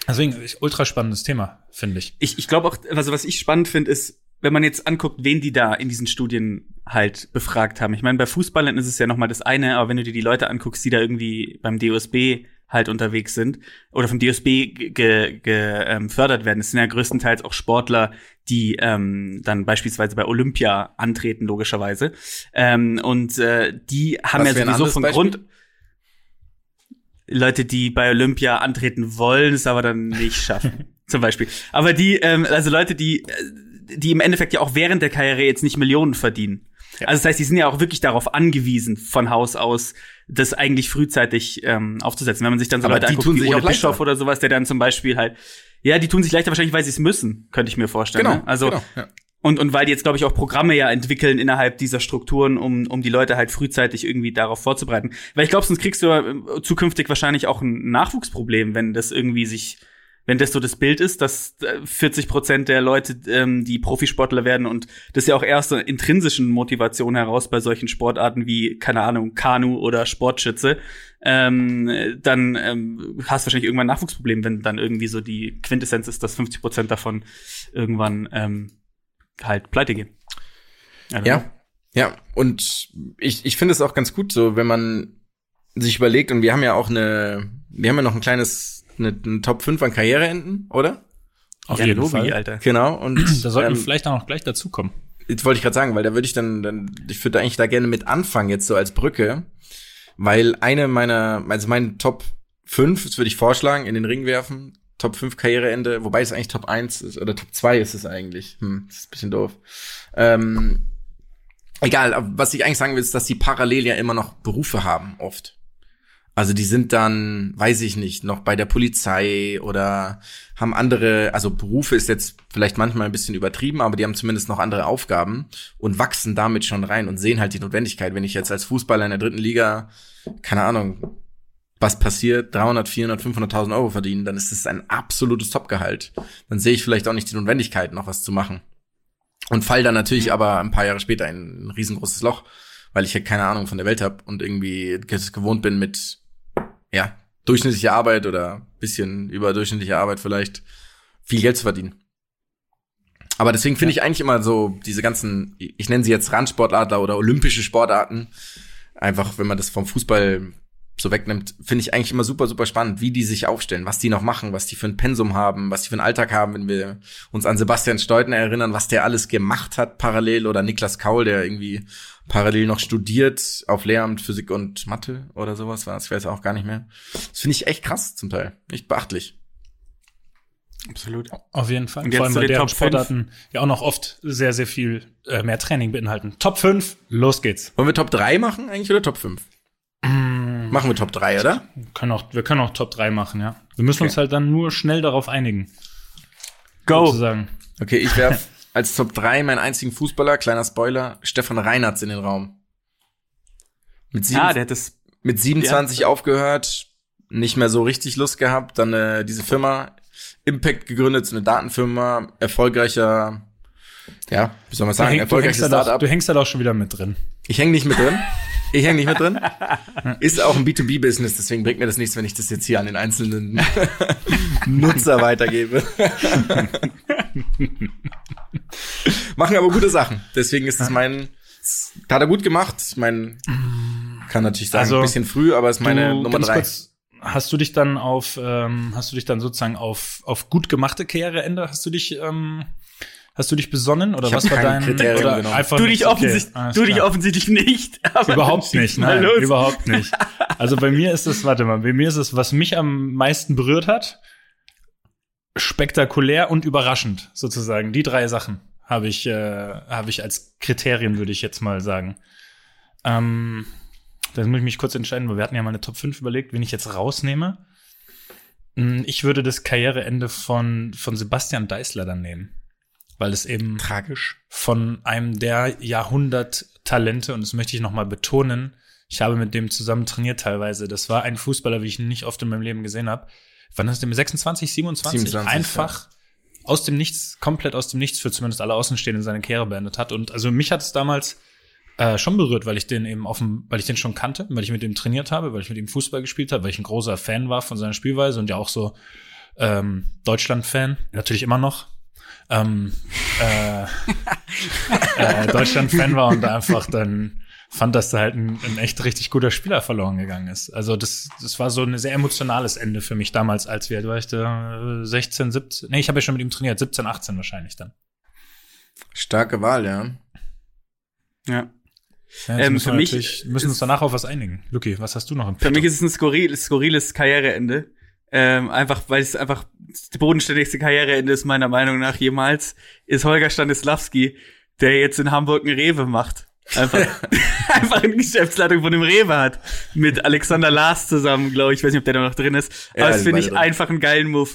deswegen, ultra spannendes Thema, finde ich. Ich, ich glaube auch, also was ich spannend finde, ist, wenn man jetzt anguckt, wen die da in diesen Studien halt befragt haben. Ich meine, bei Fußballern ist es ja noch mal das eine, aber wenn du dir die Leute anguckst, die da irgendwie beim DOSB halt unterwegs sind oder vom DSB gefördert ge, ähm, werden. Es sind ja größtenteils auch Sportler, die ähm, dann beispielsweise bei Olympia antreten, logischerweise. Ähm, und äh, die haben Was ja sowieso von Beispiel? Grund Leute, die bei Olympia antreten wollen, es aber dann nicht schaffen. zum Beispiel. Aber die, ähm, also Leute, die, äh, die im Endeffekt ja auch während der Karriere jetzt nicht Millionen verdienen. Ja. Also das heißt, die sind ja auch wirklich darauf angewiesen, von Haus aus das eigentlich frühzeitig ähm, aufzusetzen. Wenn man sich dann so Aber Leute anguckt, wie Ole Bischof oder sowas, der dann zum Beispiel halt, ja, die tun sich leichter wahrscheinlich, weil sie es müssen, könnte ich mir vorstellen. Genau, ne? Also genau, ja. und und weil die jetzt glaube ich auch Programme ja entwickeln innerhalb dieser Strukturen, um um die Leute halt frühzeitig irgendwie darauf vorzubereiten. Weil ich glaube, sonst kriegst du äh, zukünftig wahrscheinlich auch ein Nachwuchsproblem, wenn das irgendwie sich wenn das so das Bild ist, dass 40 äh, Prozent der Leute, ähm, die Profisportler werden und das ja auch erst so intrinsischen Motivation heraus bei solchen Sportarten wie, keine Ahnung, Kanu oder Sportschütze, ähm, dann ähm, hast du wahrscheinlich irgendwann ein Nachwuchsproblem, wenn dann irgendwie so die Quintessenz ist, dass 50 Prozent davon irgendwann ähm, halt pleite gehen. Ja, ja, und ich, ich finde es auch ganz gut so, wenn man sich überlegt, und wir haben ja auch eine, wir haben ja noch ein kleines eine, eine Top 5 an Karriereenden, oder? Auf ja, jeden Lobi, Fall. Alter. Genau. Und da sollten ähm, wir vielleicht auch noch gleich dazukommen. Jetzt wollte ich gerade sagen, weil da würde ich dann, dann ich würde eigentlich da gerne mit anfangen, jetzt so als Brücke, weil eine meiner, also mein Top 5, das würde ich vorschlagen, in den Ring werfen. Top 5 Karriereende, wobei es eigentlich Top 1 ist, oder Top 2 ist es eigentlich. Hm, das ist ein bisschen doof. Ähm, egal, was ich eigentlich sagen will, ist, dass die parallel ja immer noch Berufe haben, oft. Also die sind dann, weiß ich nicht, noch bei der Polizei oder haben andere, also Berufe ist jetzt vielleicht manchmal ein bisschen übertrieben, aber die haben zumindest noch andere Aufgaben und wachsen damit schon rein und sehen halt die Notwendigkeit. Wenn ich jetzt als Fußballer in der dritten Liga, keine Ahnung, was passiert, 300, 400, 500.000 Euro verdienen, dann ist es ein absolutes Topgehalt. Dann sehe ich vielleicht auch nicht die Notwendigkeit, noch was zu machen. Und fall dann natürlich aber ein paar Jahre später in ein riesengroßes Loch, weil ich ja keine Ahnung von der Welt habe und irgendwie gewohnt bin mit ja, durchschnittliche Arbeit oder bisschen überdurchschnittliche Arbeit vielleicht viel Geld zu verdienen. Aber deswegen finde ich eigentlich immer so diese ganzen, ich nenne sie jetzt Randsportadler oder olympische Sportarten, einfach wenn man das vom Fußball so wegnimmt, finde ich eigentlich immer super, super spannend, wie die sich aufstellen, was die noch machen, was die für ein Pensum haben, was die für einen Alltag haben, wenn wir uns an Sebastian Steutner erinnern, was der alles gemacht hat parallel oder Niklas Kaul, der irgendwie parallel noch studiert auf Lehramt Physik und Mathe oder sowas war. Das weiß auch gar nicht mehr. Das finde ich echt krass zum Teil. Echt beachtlich. Absolut. Auf jeden Fall. Und jetzt Vor allem, zu weil den deren Top Sportarten ja auch noch oft sehr, sehr viel äh, mehr Training beinhalten. Top 5, los geht's. Wollen wir Top 3 machen eigentlich oder Top 5? Machen wir Top 3, oder? Wir können auch, wir können auch Top 3 machen, ja. Wir müssen Okay. uns halt dann nur schnell darauf einigen. Go! Sozusagen. Okay, ich werf als Top 3 meinen einzigen Fußballer, kleiner Spoiler, Stefan Reinhardt in den Raum. Mit, sieben, Ah, der hat das. mit 27 aufgehört, nicht mehr so richtig Lust gehabt, dann äh, diese Firma Impact gegründet, so eine Datenfirma, erfolgreicher, ja, wie soll man sagen, häng, du, hängst erfolgreiches Startup. du hängst halt auch schon wieder mit drin. Ich hänge nicht mit drin. Ich hänge nicht mit drin. Ist auch ein B2B-Business, deswegen bringt mir das nichts, wenn ich das jetzt hier an den einzelnen Nutzer weitergebe. Machen aber gute Sachen. Deswegen ist das mein, hat er gut gemacht. Ich meine, kann natürlich sagen, Also, ein bisschen früh, aber ist meine du, Nummer ganz drei. kurz, hast du dich dann auf, ähm, hast du dich dann sozusagen auf, auf gut gemachte Karriereende, hast du dich, ähm, hast du dich besonnen oder Ich was war dein, Kriterium oder genommen. einfach Du dich, Okay, offensichtlich, alles du dich offensichtlich nicht. Aber Überhaupt nicht, nein, los. überhaupt nicht. Also bei mir ist es, warte mal, bei mir ist es, was mich am meisten berührt hat, spektakulär und überraschend sozusagen. Die drei Sachen habe ich, äh, habe ich als Kriterien, würde ich jetzt mal sagen. Ähm, da muss ich mich kurz entscheiden, weil wir hatten ja mal eine Top 5 überlegt, wen ich jetzt rausnehme. Hm, Ich würde das Karriereende von, von Sebastian Deißler dann nehmen. Weil es eben Tragisch. von einem der Jahrhundert-Talente, und das möchte ich nochmal betonen, ich habe mit dem zusammen trainiert teilweise. Das war ein Fußballer, wie ich ihn nicht oft in meinem Leben gesehen habe. Wann ist der mit 26, 27? 27, Einfach aus dem Nichts, komplett aus dem Nichts für zumindest alle Außenstehenden seine Karriere beendet hat. Und also mich hat es damals äh, schon berührt, weil ich den eben dem, weil ich den schon kannte, weil ich mit ihm trainiert habe, weil ich mit ihm Fußball gespielt habe, weil ich ein großer Fan war von seiner Spielweise und ja auch so ähm, Deutschland-Fan, natürlich immer noch. Ähm, äh, äh, Deutschland-Fan war und da einfach dann fand, dass da halt ein, ein echt richtig guter Spieler verloren gegangen ist. Also das, das war so ein sehr emotionales Ende für mich damals, als wir, war ich da äh, 16, 17, nee, ich habe ja schon mit ihm trainiert, 17, 18 wahrscheinlich dann. Starke Wahl, ja. Ja. Ja, Ähm, müssen für wir mich müssen uns danach auf was einigen. Luki, was hast du noch im Für Petto? mich ist es ein skurril, skurriles Karriereende. Ähm, einfach, weil es einfach das bodenständigste Karriereende ist, meiner Meinung nach jemals, ist Holger Stanislawski, der jetzt in Hamburg ein Rewe macht. Einfach, einfach eine Geschäftsleitung von dem Rewe hat. Mit Alexander Lars zusammen, glaube ich. Ich weiß nicht, ob der da noch drin ist. Ja, Aber das die finde ich drin. einfach einen geilen Move.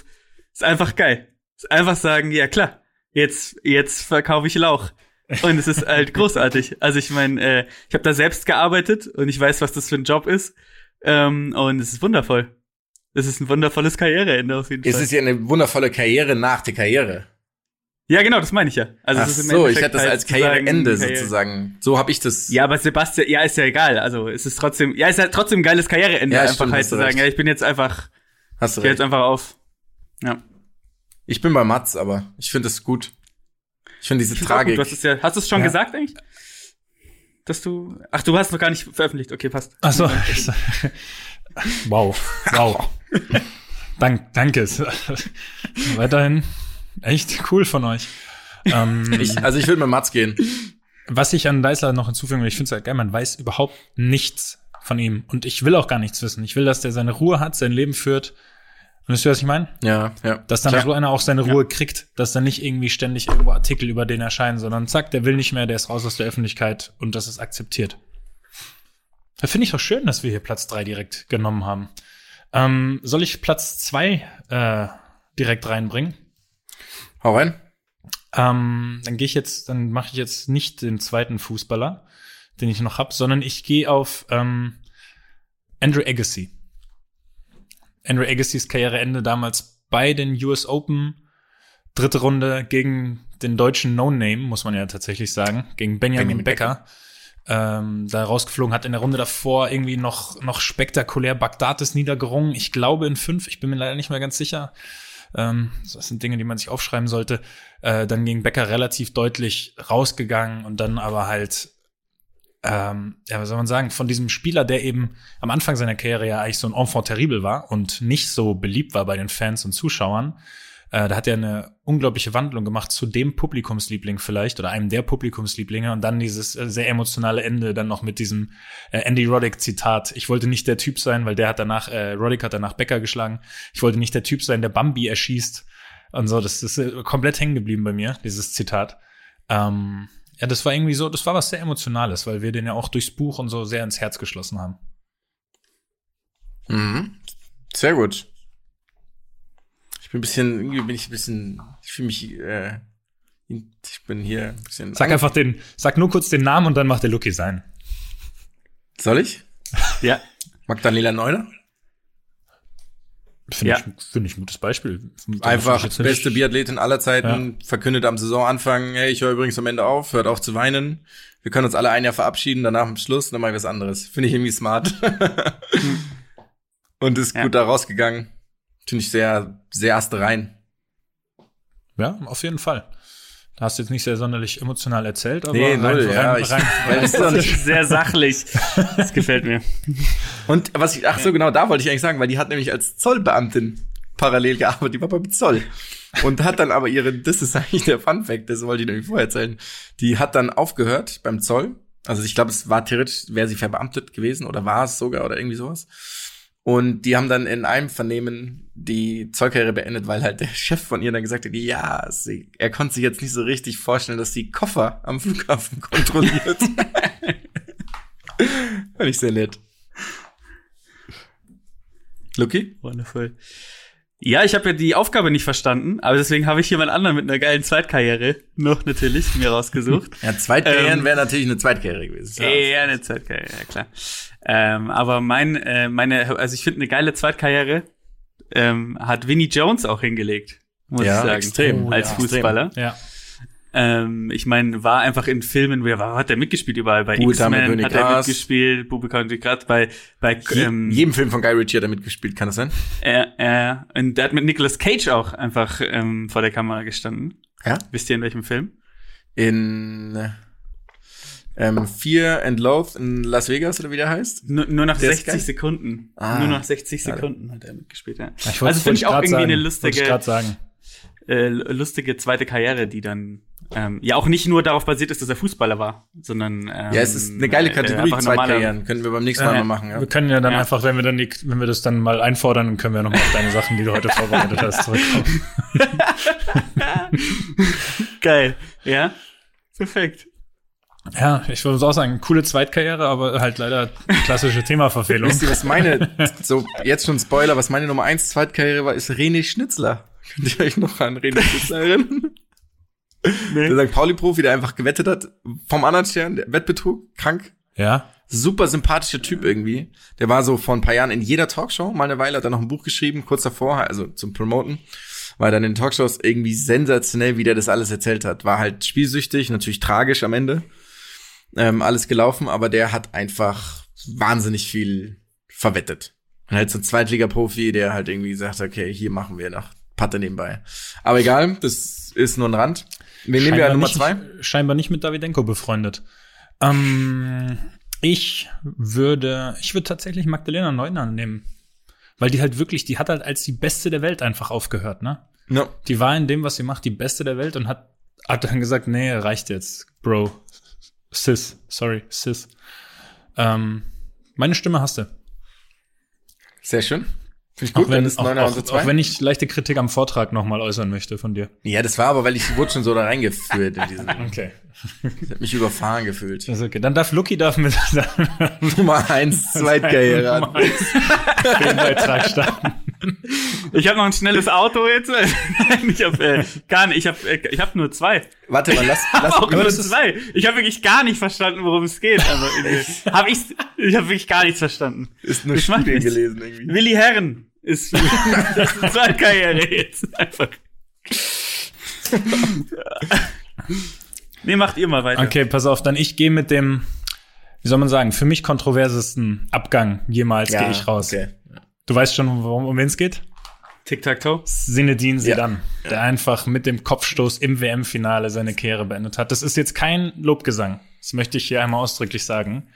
Ist einfach geil. Ist einfach sagen, ja klar, jetzt, jetzt verkaufe ich Lauch. Und es ist halt großartig. Also ich meine, äh, ich habe da selbst gearbeitet und ich weiß, was das für ein Job ist. Ähm, und es ist wundervoll. Es ist ein wundervolles Karriereende auf jeden Es Fall. ist ja eine wundervolle Karriere nach der Karriere. ja, genau, das meine ich ja. Also Ach es ist im so, ich hatte das halt als Karriereende Karriere- sozusagen. So habe ich das. Ja, aber Sebastian, ja, ist ja egal. Also es ist trotzdem, ja, ist halt trotzdem ein geiles Karriereende, Ja, einfach stimmt, halt zu sagen, recht. ja, ich bin jetzt einfach, Hast du ich jetzt einfach auf. Ja. Ich bin bei Mats, aber ich finde es gut. Ich finde diese Ich. Tragik. Du hast es ja, hast du es schon Ja. gesagt eigentlich? Dass du, ach, du hast noch gar nicht veröffentlicht. Okay, passt. Ach so. wow, wow. Dank, danke. Weiterhin echt cool von euch. Ähm, Ich, also ich würde mit Mats gehen. was ich an Deisler noch hinzufügen will, ich finde es halt geil, man weiß überhaupt nichts von ihm. Und ich will auch gar nichts wissen. Ich will, dass der seine Ruhe hat, sein Leben führt. Und wisst ihr, was ich meine? Ja, ja. Dass dann Klar. so einer auch seine Ruhe kriegt, dass dann nicht irgendwie ständig irgendwo Artikel über den erscheinen, sondern zack, der will nicht mehr, der ist raus aus der Öffentlichkeit und das ist akzeptiert. Da finde ich doch schön, dass wir hier Platz drei direkt genommen haben. Ähm, soll ich Platz zwei äh, direkt reinbringen? Hau rein. Ähm, dann gehe ich jetzt, dann mache ich jetzt nicht den zweiten Fußballer, den ich noch hab, sondern ich gehe auf ähm, Andrew Agassi. Andrew Agassys Karriereende damals bei den US Open, dritte Runde gegen den deutschen No-Name, muss man ja tatsächlich sagen, gegen Benjamin, Benjamin Becker. Ähm, da rausgeflogen, hat in der Runde davor irgendwie noch, noch spektakulär Bagdatis niedergerungen. Ich glaube in fünf, ich bin mir leider nicht mehr ganz sicher. Ähm, das sind Dinge, die man sich aufschreiben sollte. Äh, dann gegen Becker relativ deutlich rausgegangen und dann aber halt, ähm, ja, was soll man sagen, von diesem Spieler, der eben am Anfang seiner Karriere ja eigentlich so ein Enfant terrible war und nicht so beliebt war bei den Fans und Zuschauern, äh, da hat er eine unglaubliche Wandlung gemacht zu dem Publikumsliebling vielleicht oder einem der Publikumslieblinge und dann dieses äh, sehr emotionale Ende dann noch mit diesem äh, Andy Roddick Zitat. Ich wollte nicht der Typ sein, weil der hat danach, äh, Roddick hat danach Becker geschlagen. Ich wollte nicht der Typ sein, der Bambi erschießt. Und so, das ist äh, komplett hängen geblieben bei mir, dieses Zitat. Ähm, ja, das war irgendwie so, das war was sehr Emotionales, weil wir den ja auch durchs Buch und so sehr ins Herz geschlossen haben. Mhm. Sehr gut. Ich bin ein bisschen, irgendwie bin ich ein bisschen, ich fühle mich, äh, ich bin hier ein bisschen. Sag einfach den, sag nur kurz den Namen und dann macht der Lucky sein. Soll ich? Ja. Magdalena Neuner? Finde Ja. ich, finde ich ein gutes Beispiel. Einfach Jetzt nicht- beste Biathletin aller Zeiten, verkündet am Saisonanfang, hey, ich höre übrigens am Ende auf, hört auf zu weinen. Wir können uns alle ein Jahr verabschieden, danach am Schluss, dann mache ich was anderes. Finde ich irgendwie smart. Und ist Ja. gut da rausgegangen. Finde ich sehr, sehr astrein. Ja, auf jeden Fall. Da hast du jetzt nicht sehr sonderlich emotional erzählt, aber Nee, null, ja, ich- weil rein, es ist doch nicht, Sehr sachlich. Das gefällt mir. Und was ich, ach so, genau, da wollte ich eigentlich sagen, weil die hat nämlich als Zollbeamtin parallel gearbeitet, die war beim Zoll. Und hat dann aber ihre, das ist eigentlich der Fun Fact, das wollte ich nämlich vorher erzählen. Die hat dann aufgehört beim Zoll. Also ich glaube, es war theoretisch, wäre sie verbeamtet gewesen oder war es sogar oder irgendwie sowas. Und die haben dann in einem Vernehmen die Zollkarriere beendet, weil halt der Chef von ihr dann gesagt hat, ja, sie, er konnte sich jetzt nicht so richtig vorstellen, dass sie Koffer am Flughafen kontrolliert. Fand ich sehr nett. Lucky? Wonderful. Ja, ich habe ja die Aufgabe nicht verstanden, aber deswegen habe ich jemand anderen mit einer geilen Zweitkarriere noch natürlich mir rausgesucht. Ja, Zweitkarrieren Ähm, wäre natürlich eine Zweitkarriere gewesen. Ja, eine Zweitkarriere, ja klar. Ähm, aber mein, äh, meine, also ich finde eine geile Zweitkarriere ähm, hat Vinnie Jones auch hingelegt, muss Ja, ich sagen, extrem. Als ja. Fußballer. ja. Ähm, ich meine, war einfach in Filmen, wer war, hat er mitgespielt überall? Bei X-Men hat er mitgespielt, Bube König Gras, bei, bei Je, ähm, jedem Film von Guy Ritchie hat er mitgespielt, kann das sein? äh, äh, und der hat mit Nicolas Cage auch einfach ähm, vor der Kamera gestanden. Ja. Wisst ihr in welchem Film? In ähm, Fear and Loath in Las Vegas oder wie der heißt? Nur, nur nach Der ist 60 geil. Sekunden. Ah. nur nach 60 Schade. Sekunden hat er mitgespielt. Ja. Ich wollte- also finde ich auch irgendwie grad eine sagen. Wollte lustige, ich grad sagen. äh, lustige zweite Karriere, die dann ähm, ja auch nicht nur darauf basiert ist, dass er Fußballer war, sondern ähm, Ja, es ist eine geile äh, Kategorie, normaler- Zweitkarrieren. Können wir beim nächsten Mal Ja. mal machen, ja. Wir können ja dann Ja. einfach, wenn wir dann die, wenn wir das dann mal einfordern, dann können wir noch mal auf deine Sachen, die du heute vorbereitet hast, zurückkommen. Geil, ja, perfekt. Ja, ich würde auch sagen, coole Zweitkarriere, aber halt leider klassische Themaverfehlung. Wisst ihr, was meine, so, jetzt schon Spoiler, was meine Nummer eins Zweitkarriere war, ist René Schnitzler. Könnt ihr euch noch an René Schnitzler erinnern? Der St. Pauli-Profi, der einfach gewettet hat, vom anderen Stern, Wettbetrug, krank. Ja, Super sympathischer Typ irgendwie. Der war so vor ein paar Jahren in jeder Talkshow, mal eine Weile, hat er noch ein Buch geschrieben, kurz davor, also zum Promoten. War dann in den Talkshows irgendwie sensationell, wie der das alles erzählt hat. War halt spielsüchtig, natürlich tragisch am Ende. Ähm, alles gelaufen, aber der hat einfach wahnsinnig viel verwettet. Und halt so ein Zweitliga-Profi, der halt irgendwie sagt, okay, hier machen wir noch Patte nebenbei. Aber egal, das ist nur ein Rand. Wen nehmen wir an Nummer nicht, zwei? Scheinbar nicht mit Davidenko befreundet. Ähm, ich würde, ich würde tatsächlich Magdalena Neuner nehmen. Weil die halt wirklich, die hat halt als die Beste der Welt einfach aufgehört, ne? No. Die war in dem, was sie macht, die Beste der Welt und hat, hat dann gesagt, nee, reicht jetzt, Bro. Sis, sorry, Sis. Ähm, meine Stimme hast du. Sehr schön. Finde ich gut, Auch wenn, dann ist auch, auch, unsere auch wenn ich leichte Kritik am Vortrag nochmal äußern möchte von dir. Ja, das war aber, weil ich wurde schon so da reingeführt in diesen. Okay. Ich hab mich überfahren gefühlt. Das ist okay. Dann darf Lucky darf mit Nummer eins, Zweitkarriere. Nummer eins den Beitrag starten. Ich habe noch ein schnelles Auto jetzt. Nein, ich habe äh, gar nicht. Ich habe äh, ich habe nur zwei. Warte mal, lass, lass auch nur zwei. Ich habe wirklich gar nicht verstanden, worum es geht. Also, habe ich ich habe wirklich gar nichts verstanden. ist nur Studien gelesen irgendwie. Willi Herren ist das ist eine Karriere jetzt einfach. nee, macht ihr mal weiter. Okay, pass auf, dann ich gehe mit dem, wie soll man sagen, für mich kontroversesten Abgang jemals gehe ich raus. Okay. Du weißt schon, worum um wen es geht? Tic-Tac-Toe. Sinedin Sedan, der einfach mit dem Kopfstoß im WM-Finale seine Karriere beendet hat. Das ist jetzt kein Lobgesang. Das möchte ich hier einmal ausdrücklich sagen.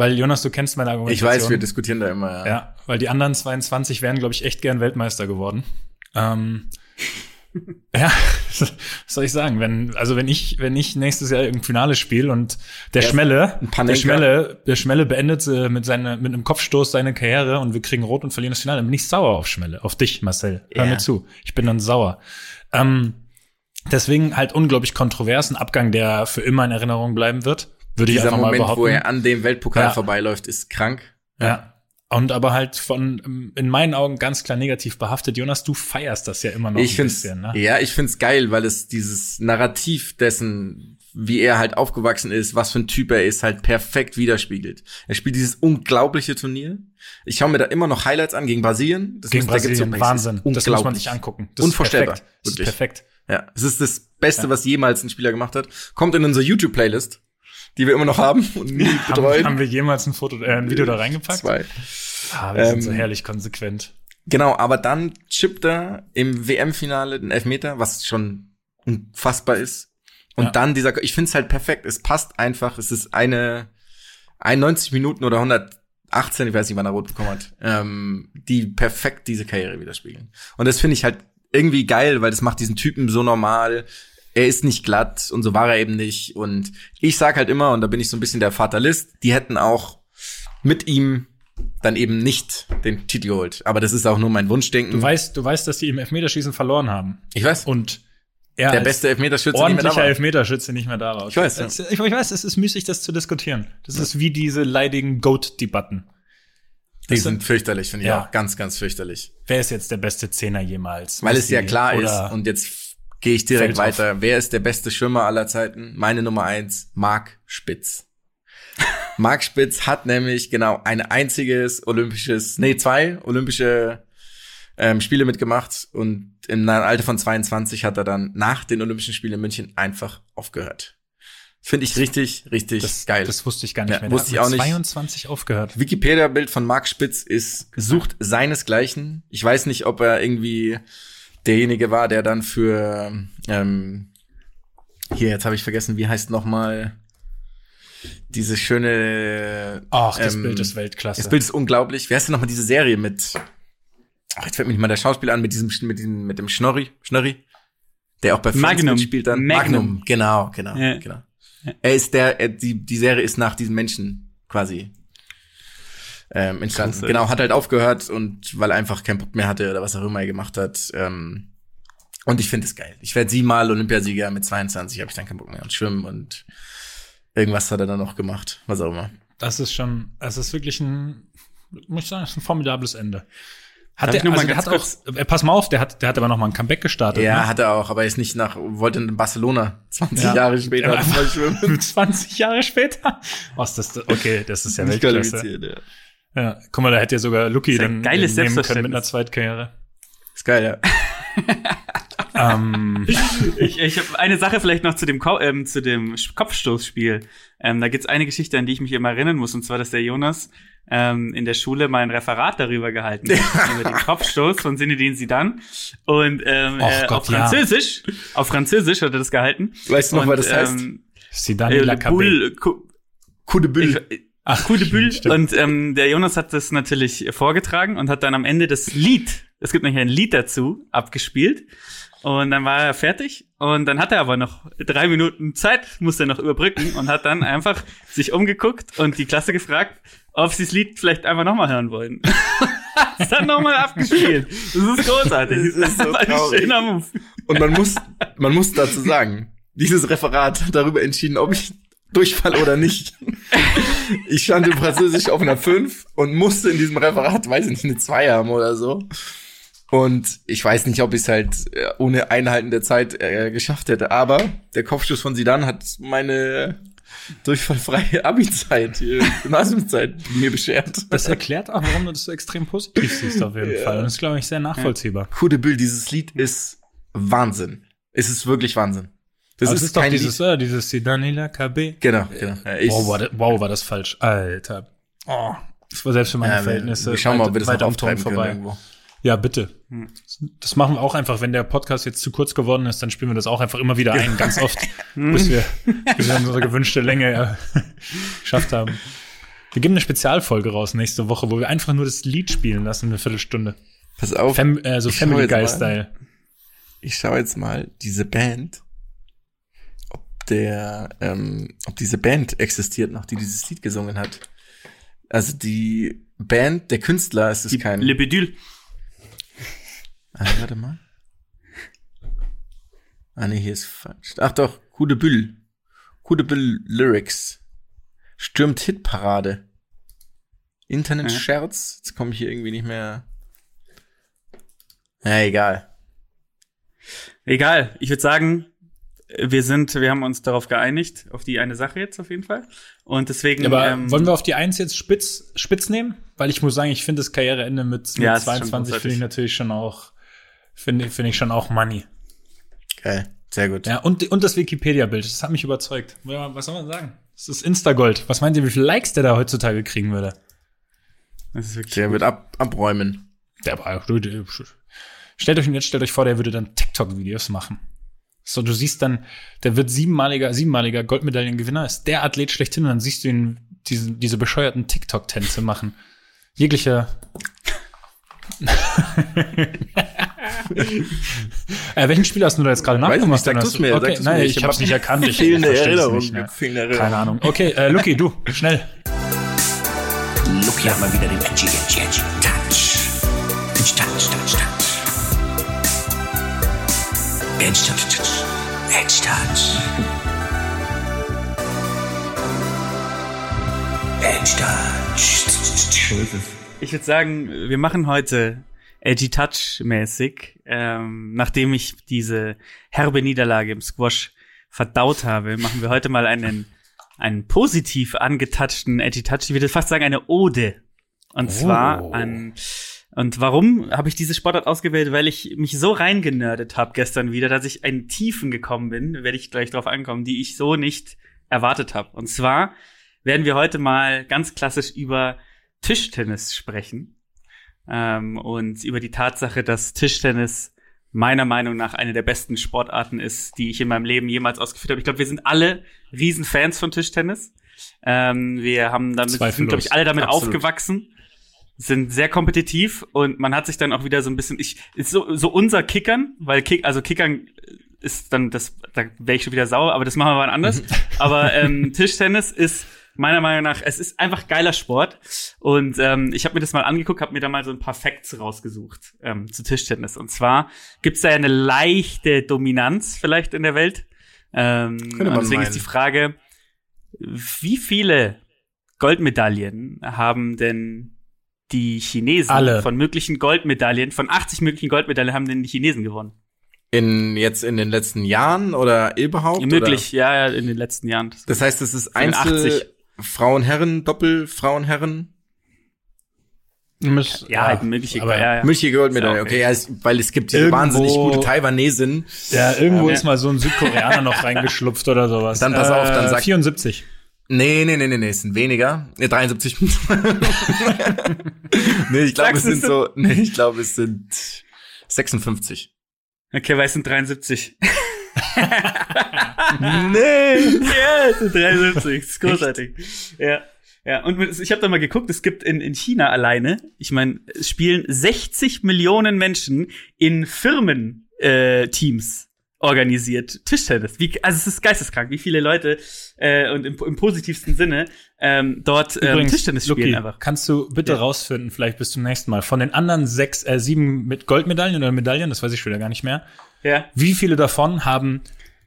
Weil, Jonas, du kennst meine Ich Argumentation. weiß, wir diskutieren da immer. Ja, weil die anderen 22 wären, glaube ich, echt gern Weltmeister geworden. Ähm, Ja, was soll ich sagen? Wenn, also wenn ich, wenn ich nächstes Jahr im Finale spiele und der Ja, Schmelle, der. Schmelle, der Schmelle beendet äh, mit seiner, mit einem Kopfstoß seine Karriere und wir kriegen Rot und verlieren das Finale, dann bin ich sauer auf Schmelle, auf dich, Marcel. Hör Ja. mir zu. Ich bin dann sauer. Ähm, deswegen halt unglaublich kontrovers, ein Abgang, der für immer in Erinnerung bleiben wird. Würde ich Dieser einfach mal Moment, behaupten. wo er an dem Weltpokal Ja. vorbeiläuft, ist krank. Ja. Und aber halt von, in meinen Augen ganz klar negativ behaftet. Jonas, du feierst das ja immer noch ich ein find's, bisschen, ne? ja, ich find's geil, weil es dieses Narrativ dessen, wie er halt aufgewachsen ist, was für ein Typ er ist, halt perfekt widerspiegelt. Er spielt dieses unglaubliche Turnier. Ich schaue mir da immer noch Highlights an gegen Brasilien. Das Gegen muss- da Brasilien, Basics. Wahnsinn. Das muss man sich angucken. Das Unvorstellbar, Ist perfekt. Das ist perfekt. Ja, es ist das Beste, was jemals ein Spieler gemacht hat. Kommt in unsere YouTube-Playlist, die wir immer noch haben und nie Haben, betreuen. haben wir jemals ein Foto, äh, ein Video da reingepackt? Zwei. Ah, wir sind Ähm, so herrlich konsequent. Genau, aber dann chippt er im WM-Finale den Elfmeter, was schon unfassbar ist. Und Ja. dann dieser, ich find's halt perfekt. Es passt einfach. Es ist eine 91 Minuten oder 118, ich weiß nicht, wann er rot bekommen hat, ähm, die perfekt diese Karriere widerspiegeln. Und das finde ich halt irgendwie geil, weil das macht diesen Typen so normal. Er ist nicht glatt und so war er eben nicht. Und ich sag halt immer, und da bin ich so ein bisschen der Fatalist, die hätten auch mit ihm dann eben nicht den Titel geholt. Aber das ist auch nur mein Wunschdenken. Du weißt, du weißt, dass die im Elfmeterschießen verloren haben. ich weiß, Und er der beste Elfmeterschütze nicht mehr da ordentlicher war. Elfmeterschütze nicht mehr da war. Ich weiß, ja. Ich, ich weiß, es ist müßig, das zu diskutieren. Das ist wie diese leidigen Die Goat-Debatten. Das sind fürchterlich, finde ich Ja. auch. Ganz, ganz fürchterlich. Wer ist jetzt der beste Zehner jemals? Weil es ja Messi klar ist, und jetzt gehe ich direkt Feldhoff. weiter. Wer ist der beste Schwimmer aller Zeiten? Meine Nummer eins, Marc Spitz. Marc Spitz hat nämlich genau ein einziges olympisches, nee, zwei olympische ähm, Spiele mitgemacht und im Alter von 22 hat er dann nach den Olympischen Spielen in München einfach aufgehört. Finde ich richtig, richtig das, geil. Das wusste ich gar nicht Ja, mehr. Wusste ich auch nicht. 22 aufgehört. Wikipedia-Bild von Marc Spitz ist sucht seinesgleichen. Ich weiß nicht, ob er irgendwie derjenige war, der dann für ähm, hier jetzt habe ich vergessen, wie heißt noch mal diese schöne Ach, das ähm, Bild ist Weltklasse. Das Bild ist unglaublich. Wer ist denn noch mal diese Serie mit Ach, jetzt fällt mir nicht mal der Schauspieler an mit diesem mit diesem mit dem Schnorri, Schnorri, der auch bei Magnum. mitspielt dann Magnum. Genau, genau, Ja. genau. Ja. Er ist der er, die die Serie ist nach diesem Menschen quasi ähm, entstanden. Genau, hat halt aufgehört und weil er einfach keinen Bock mehr hatte oder was auch immer er gemacht hat. Ähm, und ich finde es geil. Ich werde siebenmal Olympiasieger mit 22, habe ich dann keinen Bock mehr und schwimmen und irgendwas hat er dann noch gemacht, was auch immer. Das ist schon, es ist wirklich ein, muss ich sagen, ein formidables Ende. Hat der, also der hat auch, äh, pass mal auf, der hat, der hat aber noch mal ein Comeback gestartet. Ja, ne? hat er auch, aber er ist nicht nach, wollte in Barcelona 20 Ja. Jahre später schwimmen. 20 Jahre später. Was das, okay, das ist ja Nicht Weltklasse. ja. Ja, guck mal, da hätte ja sogar Lucky dann geiles nehmen können mit einer Zweitkarriere. Ist geil, ja. ähm, Ich, ich habe eine Sache vielleicht noch zu dem, Ko ähm, zu dem Kopfstoßspiel. Ähm, da gibt's eine Geschichte, an die ich mich immer erinnern muss, und zwar, dass der Jonas ähm, in der Schule mal ein Referat darüber gehalten hat, über den Kopfstoß von Zinedine Zidane. Und ähm, Och äh, Gott, auf Französisch, auf Französisch hat er das gehalten. Weißt du noch, und, was das heißt? Ähm, Zidane äh, La Coup de Bulle. Ach, Bulle. stimmt. Und ähm, der Jonas hat das natürlich vorgetragen und hat dann am Ende das Lied, es gibt nämlich ein Lied dazu, abgespielt. Und dann war er fertig und dann hat er aber noch drei Minuten Zeit, musste er noch überbrücken und hat dann einfach sich umgeguckt und die Klasse gefragt, ob sie das Lied vielleicht einfach nochmal hören wollen. Hat's dann nochmal abgespielt. Das ist großartig. Das ist so ein schöner Move. Und man muss, man muss dazu sagen, dieses Referat hat darüber entschieden, ob ich Durchfall oder nicht. Ich stand in Französisch auf einer 5 und musste in diesem Referat, weiß ich nicht, eine 2 haben oder so. Und ich weiß nicht, ob ich es halt äh, ohne Einhalten der Zeit äh, geschafft hätte. Aber der Kopfschuss von Sidan hat meine durchfallfreie Abi-Zeit, hier, Gymnasiumszeit mir beschert. Das erklärt auch, warum du das so extrem positiv siehst, auf jeden Ja. Fall. Und das ist, glaube ich, sehr nachvollziehbar. Coup de Bulle, dieses Lied ist Wahnsinn. Es ist wirklich Wahnsinn. Das ist, ist doch dieses, Lied. äh, dieses Zidane La KB. Genau, genau. Ja, Wow, war das, wow, war das falsch. Alter. Oh, das war selbst für meine ja, Verhältnisse wir schauen mal, ob wir das weit noch am Ton auftreiben können irgendwo. Ja, bitte. Hm. Das machen wir auch einfach, wenn der Podcast jetzt zu kurz geworden ist, dann spielen wir das auch einfach immer wieder ein, ganz oft, bis wir, bis wir unsere gewünschte Länge äh, geschafft haben. Wir geben eine Spezialfolge raus nächste Woche, wo wir einfach nur das Lied spielen lassen, eine Viertelstunde. Pass auf. Fam äh, so Family jetzt mal. Guy Style. ich schaue jetzt mal diese Band, der, ähm, ob diese Band existiert noch, die dieses Lied gesungen hat. Also die Band, der Künstler ist es Die kein. Le Bedül. Ah, warte mal. Ah, nee, hier ist falsch. Ach doch, Kude Büll. Kude Büll Lyrics. Stürmt Hitparade. Internet-Scherz. Jetzt komme ich hier irgendwie nicht mehr. Ja, egal. Egal, ich würde sagen, wir sind, wir haben uns darauf geeinigt, auf die eine Sache jetzt auf jeden Fall. Und deswegen. Aber ähm, wollen wir auf die Eins jetzt spitz, spitz nehmen? Weil ich muss sagen, ich finde das Karriereende mit, mit Ja, es ist schon 22 finde ich natürlich schon auch, finde finde ich schon auch Money. Geil. Sehr gut. Ja, und, und das Wikipedia-Bild, das hat mich überzeugt. Was soll man sagen? Das ist Instagold. Was meint ihr, wie viele Likes der da heutzutage kriegen würde? das ist wirklich Der gut. wird ab, abräumen. Der war, stellt euch jetzt stellt euch vor, der würde dann TikTok-Videos machen. So, du siehst dann, der wird siebenmaliger, siebenmaliger Goldmedaillengewinner, ist der Athlet schlechthin und dann siehst du ihn diese, diese bescheuerten TikTok-Tänze machen. Jeglicher. äh, welchen Spieler hast du da jetzt gerade Weiß ich nachgemacht? nicht, hast du- mir, okay, nein, mir. ich, Ich hab's hab nicht erkannt. Ich fehlende versteh's Erinnerung, Nicht, ne? fehlende Erinnerung. Keine Ahnung. Okay, äh, Lucky, du, schnell. Lucky hat mal wieder den Edgy, Edgy, Edgy Touch. Edgy Touch, Touch, Touch. Edgy Touch, Touch. Touch. Edgy Touch. Ich würde sagen, wir machen heute Edgy Touch mäßig, ähm, nachdem ich diese herbe Niederlage im Squash verdaut habe, machen wir heute mal einen einen positiv angetatschten Edgy Touch. Ich würde fast sagen eine Ode. Und zwar an und warum habe ich diese Sportart ausgewählt? Weil ich mich so reingenördet habe gestern wieder, dass ich in Tiefen gekommen bin, werde ich gleich drauf ankommen, die ich so nicht erwartet habe. Und zwar werden wir heute mal ganz klassisch über Tischtennis sprechen ähm, und über die Tatsache, dass Tischtennis meiner Meinung nach eine der besten Sportarten ist, die ich in meinem Leben jemals ausgeführt habe. Ich glaube, wir sind alle Riesenfans von Tischtennis. Ähm, wir haben damit, sind, Zweifellos. glaube ich, alle damit Absolut. aufgewachsen, sind sehr kompetitiv und man hat sich dann auch wieder so ein bisschen, ich, ist so, so unser Kickern, weil Kick, also Kickern ist dann das, da wäre ich schon wieder sauer, aber das machen wir mal anders. aber ähm, Tischtennis ist meiner Meinung nach, es ist einfach geiler Sport. Und ähm, ich habe mir das mal angeguckt, habe mir da mal so ein paar Facts rausgesucht ähm, zu Tischtennis. Und zwar gibt's da ja eine leichte Dominanz vielleicht in der Welt. Ähm, deswegen meinen. ist die Frage, wie viele Goldmedaillen haben denn die Chinesen Alle. von möglichen Goldmedaillen, von 80 möglichen Goldmedaillen haben denn die Chinesen gewonnen? In, jetzt in den letzten Jahren oder überhaupt? Möglich, ja, ja, in den letzten Jahren. Oder? Das heißt, es ist Einzel, 80. Frauen, Herren, Doppel, Frauen, Herren. ja, halt mögliche, aber ja, ja. Milchige Goldmedaille, okay, ja, weil es gibt diese Irgendwo- wahnsinnig gute Taiwanesin. Ja, irgendwo Ja. ist mal so ein Südkoreaner noch reingeschlupft oder sowas. Dann pass auf, dann sag- 74. Nee, nee, nee, nee, nee, es sind weniger. Nee, 73. nee, ich glaube, es sind so, nee, ich glaube, es sind 56. Okay, weil es sind 73. Nee. ja, es sind 73. Das ist großartig. Ja. Ja, und ich habe da mal geguckt, es gibt in, in China alleine, ich meine, es spielen 60 Millionen Menschen in Firmen äh, Teams organisiert Tischtennis. Wie, also es ist geisteskrank, wie viele Leute äh, und im, im positivsten Sinne ähm, dort ähm, Tischtennis spielen Luki, einfach. kannst du bitte Ja. rausfinden, vielleicht bis zum nächsten Mal, von den anderen sechs, äh, sieben mit Goldmedaillen oder Medaillen, das weiß ich schon wieder gar nicht mehr, Ja. wie viele davon haben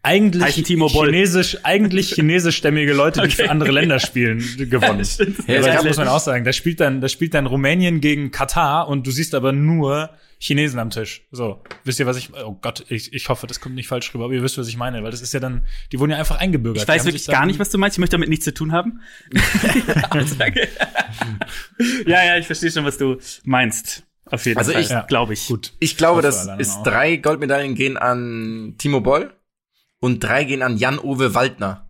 eigentlich chinesisch, eigentlich chinesischstämmige Leute, die Okay. für andere Länder spielen, gewonnen. Ja, Ja, aber es das gab- muss man auch sagen. Da spielt dann, da spielt dann Rumänien gegen Katar und du siehst aber nur Chinesen am Tisch. So, wisst ihr, was ich? Oh Gott, ich, ich hoffe, das kommt nicht falsch rüber, aber ihr wisst, was ich meine, weil das ist ja dann, die wurden ja einfach eingebürgert. Ich weiß wirklich gar nicht, was du meinst. Ich möchte damit nichts zu tun haben. Ja, ja, ich verstehe schon, was du meinst. Auf jeden Also Fall, ich- Ja. glaube ich. Gut. Ich glaube, dass auch. drei Goldmedaillen gehen an Timo Boll und drei gehen an Jan-Ove Waldner.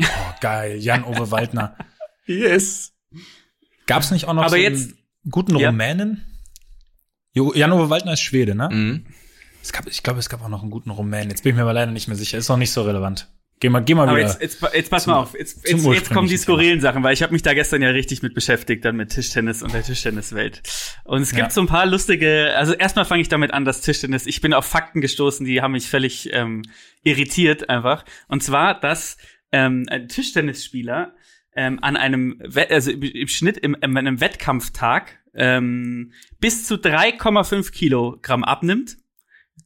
Oh, geil, Jan-Ove Waldner. Yes. Gab's nicht auch noch Aber so jetzt- einen guten Ja. Rumänen? Jan-Ove Waldner ist Schwede, ne? Mhm. Es gab, ich glaube, es gab auch noch einen guten Rumänen. Jetzt bin ich mir aber leider nicht mehr sicher. Ist noch nicht so relevant. Geh mal, geh mal Aber wieder. jetzt, jetzt, jetzt pass mal auf, jetzt, zum jetzt, jetzt kommen die skurrilen Sachen, weil ich habe mich da gestern ja richtig mit beschäftigt, dann mit Tischtennis und der Tischtenniswelt. Und es gibt Ja. so ein paar lustige, also erstmal fange ich damit an, dass Tischtennis, ich bin auf Fakten gestoßen, die haben mich völlig ähm, irritiert einfach. Und zwar, dass ähm, ein Tischtennisspieler ähm, an einem, Wett- also im, im Schnitt im, in einem Wettkampftag ähm, bis zu 3,5 Kilogramm abnimmt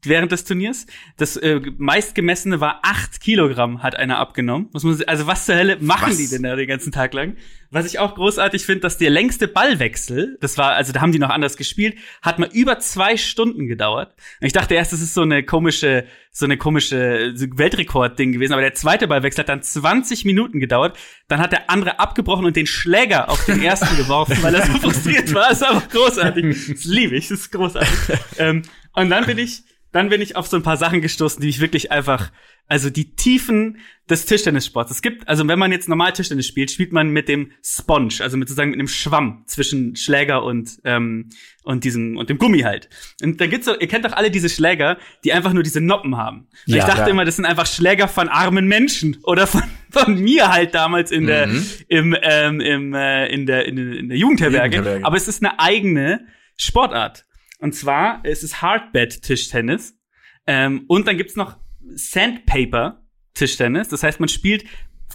während des Turniers. Das äh, meistgemessene war 8 Kilogramm, hat einer abgenommen. Muss man, also was zur Hölle machen Was? die denn da den ganzen Tag lang? Was ich auch großartig finde, dass der längste Ballwechsel, das war, also da haben die noch anders gespielt, hat mal über zwei Stunden gedauert. Und ich dachte erst, das ist so eine komische, so eine komische Weltrekord-Ding gewesen, aber der zweite Ballwechsel hat dann 20 Minuten gedauert. Dann hat der andere abgebrochen und den Schläger auf den ersten geworfen, weil er so frustriert war. Das ist einfach großartig. Das liebe ich, das ist großartig. ähm, und dann bin ich, dann bin ich auf so ein paar Sachen gestoßen, die ich wirklich einfach, also die Tiefen des Tischtennissports. Es gibt, also wenn man jetzt normal Tischtennis spielt, spielt man mit dem Sponge, also mit sozusagen mit einem Schwamm zwischen Schläger und ähm, und diesem und dem Gummi halt. Und dann gibt's so, ihr kennt doch alle diese Schläger, die einfach nur diese Noppen haben. Ja, ich dachte ja. immer, das sind einfach Schläger von armen Menschen oder von von mir halt damals in der im ähm, im äh, in der in, der- in der Jugendherberge. Jugendherberge. Aber es ist eine eigene Sportart. Und zwar es ist Hardbed-Tischtennis. Ähm, und dann gibt's noch Sandpaper-Tischtennis. Das heißt, man spielt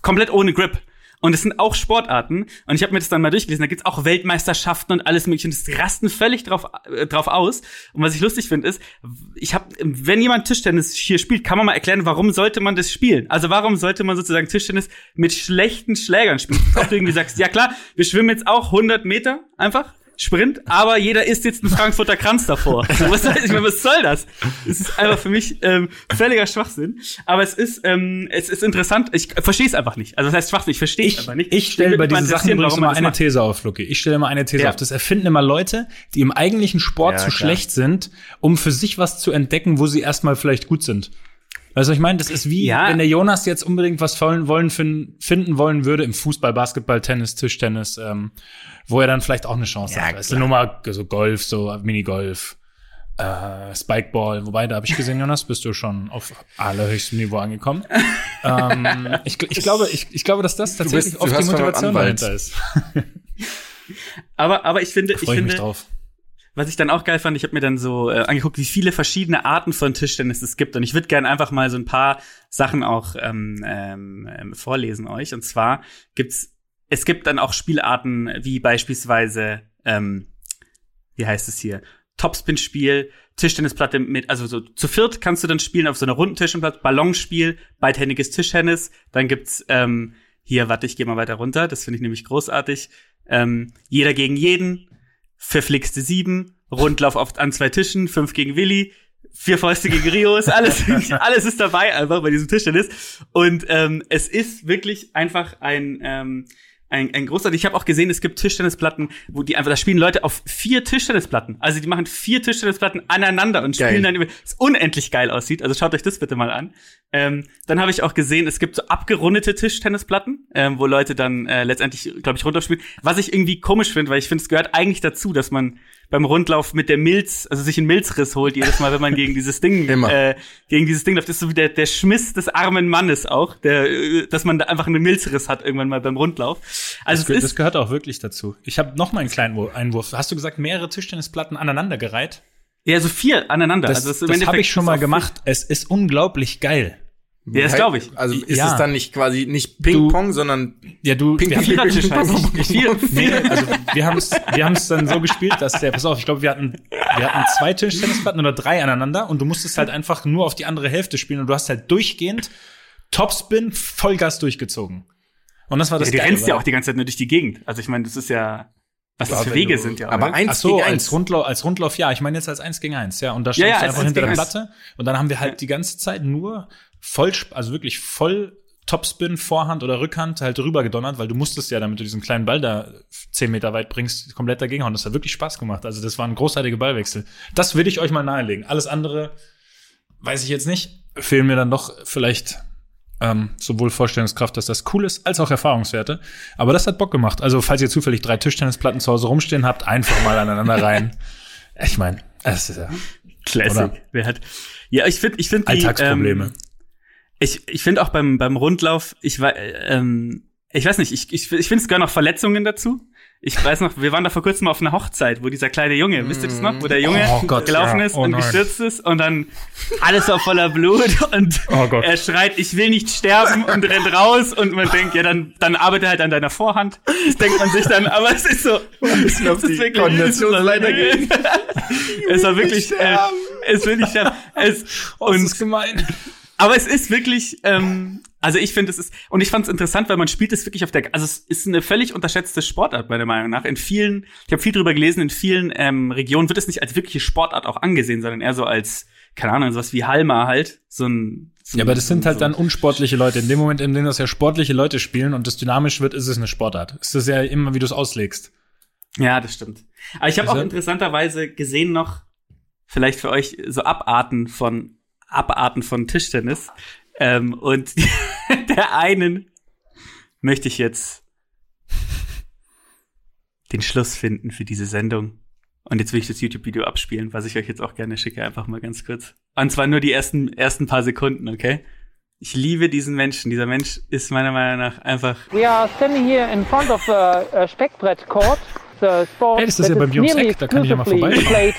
komplett ohne Grip. Und es sind auch Sportarten. Und ich habe mir das dann mal durchgelesen. Da gibt's auch Weltmeisterschaften und alles mögliche. Und das rasten völlig drauf, äh, drauf aus. Und was ich lustig finde, ist, ich habe, wenn jemand Tischtennis hier spielt, kann man mal erklären, warum sollte man das spielen? Also warum sollte man sozusagen Tischtennis mit schlechten Schlägern spielen? Ob du irgendwie sagst, ja klar, wir schwimmen jetzt auch 100 Meter einfach. Sprint, aber jeder isst jetzt einen Frankfurter Kranz davor. Was, soll, ich meine, was soll das? Es ist einfach für mich ähm, völliger Schwachsinn. Aber es ist, ähm, es ist interessant. Ich verstehe es einfach nicht. Also das heißt Schwachsinn, ich verstehe es Ich, einfach nicht. ich stelle bei diesen Sachen übrigens das eine macht. These auf, Lucky. Ich stelle mal eine These Ja. auf. Das erfinden immer Leute, die im eigentlichen Sport Ja, zu klar. schlecht sind, um für sich was zu entdecken, wo sie erstmal vielleicht gut sind. Weißt du, ich meine? Das ist wie, Ja. wenn der Jonas jetzt unbedingt was wollen, wollen fin- finden wollen würde im Fußball, Basketball, Tennis, Tischtennis, ähm, wo er dann vielleicht auch eine Chance Ja, hat. Weißt du, nur mal so Golf, so Minigolf, äh, Spikeball. Wobei, da habe ich gesehen, Jonas, bist du schon auf allerhöchstem Niveau angekommen. ähm, ich, ich, glaube, ich, ich glaube, dass das tatsächlich du oft die Motivation dahinter ist. Aber, aber ich finde, ich Freue ich mich finde, drauf. Was ich dann auch geil fand, ich habe mir dann so äh, angeguckt, wie viele verschiedene Arten von Tischtennis es gibt. Und ich würde gerne einfach mal so ein paar Sachen auch ähm, ähm, ähm, vorlesen euch. Und zwar gibt's, es gibt dann auch Spielarten wie beispielsweise, ähm, wie heißt es hier, Topspin-Spiel, Tischtennisplatte mit, also so zu viert kannst du dann spielen auf so einer runden Tischtennisplatte, Ballonspiel, beidhändiges Tischtennis. Dann gibt's ähm, hier, warte, ich gehe mal weiter runter. Das finde ich nämlich großartig. Ähm, jeder gegen jeden, verflixte sieben, Rundlauf auf, an zwei Tischen, fünf gegen Willi, vier Fäuste gegen Rio, ist alles, alles ist dabei einfach bei diesem Tischtennis. Und ähm, es ist wirklich einfach ein, ähm, ein, ein großartig. Ich habe auch gesehen, es gibt Tischtennisplatten, wo die einfach, da spielen Leute auf vier Tischtennisplatten. Also die machen vier Tischtennisplatten aneinander und Geil. spielen dann über, es unendlich geil aussieht. Also schaut euch das bitte mal an. Ähm, dann habe ich auch gesehen, es gibt so abgerundete Tischtennisplatten, ähm, wo Leute dann äh, letztendlich, glaube ich, runterspielen. Was ich irgendwie komisch finde, weil ich finde, es gehört eigentlich dazu, dass man beim Rundlauf mit der Milz, also sich einen Milzriss holt jedes Mal, wenn man gegen dieses Ding, Immer. äh, gegen dieses Ding läuft. Das ist so wie der, der Schmiss des armen Mannes auch, der, äh, dass man da einfach einen Milzriss hat irgendwann mal beim Rundlauf. Also Das, ge- es das gehört auch wirklich dazu. Ich habe noch mal einen kleinen Einwurf. Hast du gesagt, mehrere Tischtennisplatten aneinandergereiht? ja, so vier aneinander. Das, also im das habe ich schon ist mal gemacht. Es ist unglaublich geil. Ja, das glaube ich. Also ist Ja. es dann nicht quasi nicht Ping-Pong, sondern Ja, du, Ping- wir haben, Vierertisch heißt es. Vier, nee, also wir haben es wir haben's dann so gespielt, dass der, pass auf, ich glaube, wir hatten, wir hatten zwei Tischtennisplatten oder drei aneinander und du musstest halt einfach nur auf die andere Hälfte spielen und du hast halt durchgehend Topspin Vollgas durchgezogen. Und das war das Ja, du rennst ja auch die ganze Zeit nur durch die Gegend. Also ich meine, das ist ja, was das Ja, für Wege du- sind ja. aber oder? eins Ach so, gegen als eins. Rundlauf, als Rundlauf, ja. Ich meine jetzt als eins gegen eins, ja. Und da Ja, stand ja, ich als einfach hinter der. Platte. Und dann haben wir halt die ganze Zeit nur voll, also wirklich voll Topspin, Vorhand oder Rückhand halt rüber gedonnert, weil du musstest ja, damit du diesen kleinen Ball da zehn Meter weit bringst, komplett dagegen hauen. Das hat wirklich Spaß gemacht. Also das war ein großartiger Ballwechsel. Das will ich euch mal nahelegen. Alles andere weiß ich jetzt nicht. Fehlen mir dann doch vielleicht ähm, sowohl Vorstellungskraft, dass das cool ist, als auch Erfahrungswerte. Aber das hat Bock gemacht. Also falls ihr zufällig drei Tischtennisplatten zu Hause rumstehen habt, einfach mal aneinander rein. Ich meine, es ist ja Classic. oder? Wer hat? Ja, ich finde, ich finde die, Alltagsprobleme. Ähm, ich, ich finde auch beim, beim Rundlauf, ich war, ähm, ich weiß nicht, ich, ich, ich finde es gehören noch Verletzungen dazu. Ich weiß noch, wir waren da vor kurzem auf einer Hochzeit, wo dieser kleine Junge, wisst ihr das noch, wo der Junge Oh Gott, gelaufen ja. ist Oh und nein. gestürzt ist und dann alles war voller Blut und Oh er schreit, ich will nicht sterben und rennt raus und man denkt, ja, dann, dann arbeite halt an deiner Vorhand. Das denkt man sich dann, aber es ist so, es die wirklich- es war wirklich, äh, es will nicht sterben. Es, Und und ist gemein. Aber es ist wirklich, ähm, also ich finde, es ist, und ich fand es interessant, weil man spielt es wirklich auf der, also es ist eine völlig unterschätzte Sportart, meiner Meinung nach. In vielen, ich habe viel drüber gelesen, in vielen ähm, Regionen wird es nicht als wirkliche Sportart auch angesehen, sondern eher so als, keine Ahnung, sowas wie Halma halt. So ein, so Ja, aber das sind halt so, dann unsportliche Leute. In dem Moment, in dem das ja sportliche Leute spielen und das dynamisch wird, ist es eine Sportart. Ist das ja immer, wie du es auslegst. Ja, das stimmt. Aber ich habe auch Also- interessanterweise gesehen noch, vielleicht für euch so Abarten von Abarten von Tischtennis. Ähm, und der einen möchte ich jetzt den Schluss finden für diese Sendung. Und jetzt will ich das YouTube-Video abspielen, was ich euch jetzt auch gerne schicke, einfach mal ganz kurz. Und zwar nur die ersten, ersten paar Sekunden, okay? Ich liebe diesen Menschen. Dieser Mensch ist meiner Meinung nach einfach We are standing here in front of a, a Speckbrett court. Hey, das ist ja bei mir ums Eck, da kann ich ja mal vorbei.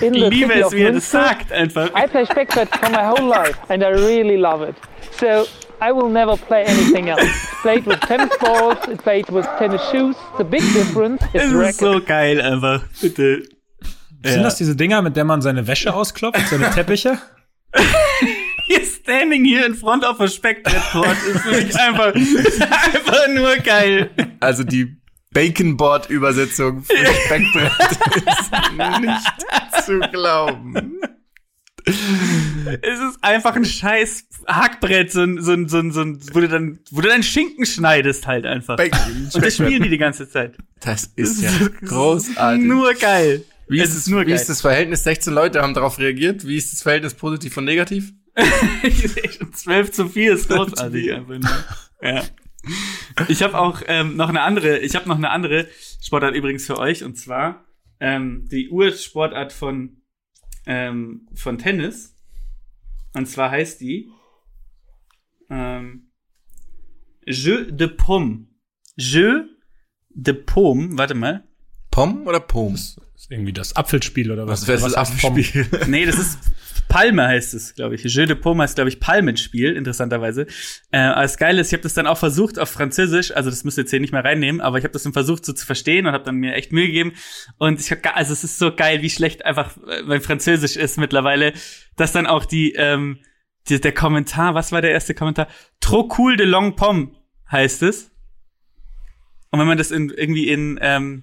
ich liebe es, wie er das sagt, einfach. I play Speckbrett for my whole life and I really love it. So I will never play anything else. It's played with tennis balls, it's played with tennis shoes. The big difference is Es ist so geil einfach. Bitte. Sind das diese Dinger, mit der man seine Wäsche ausklopft, seine Teppiche? Hier standing here in front of a Speckbrettcourt ist wirklich einfach, einfach nur geil. Also die Baconboard-Übersetzung für Speckbrett ist nicht zu glauben. Es ist einfach ein scheiß Hackbrett, so ein, so ein, so ein, so ein wo du dann, wo du dann Schinken schneidest halt einfach. Bacon, Und das spielen die die ganze Zeit. Das ist ja großartig. Nur geil. wie ist, ist es, nur wie geil. ist das Verhältnis? 16 Leute haben darauf reagiert. Wie ist das Verhältnis positiv und negativ? 12 zu 4 ist großartig einfach nur. Ja. Ich habe auch ähm, noch eine andere, ich habe noch eine andere Sportart übrigens für euch und zwar ähm, die Ursportart von ähm, von Tennis und zwar heißt die ähm, Jeu de Paume. Jeu de Paume, warte mal. Pom oder Poms? Ist irgendwie das Apfelspiel oder was? Was wäre das? Abspiel? Nee, das ist Palme heißt es, glaube ich. Jeu de Paume heißt, glaube ich, Palmenspiel, interessanterweise. Äh, aber das Geile ist, ich habe das dann auch versucht auf Französisch, also das müsst ihr jetzt hier nicht mehr reinnehmen, aber ich habe das dann versucht so zu verstehen und habe dann mir echt Mühe gegeben. Und ich hab, also es ist so geil, wie schlecht einfach äh, mein Französisch ist mittlerweile, dass dann auch die, ähm, die, der Kommentar, was war der erste Kommentar? Trop cool de long pomme heißt es. Und wenn man das in, irgendwie in, ähm,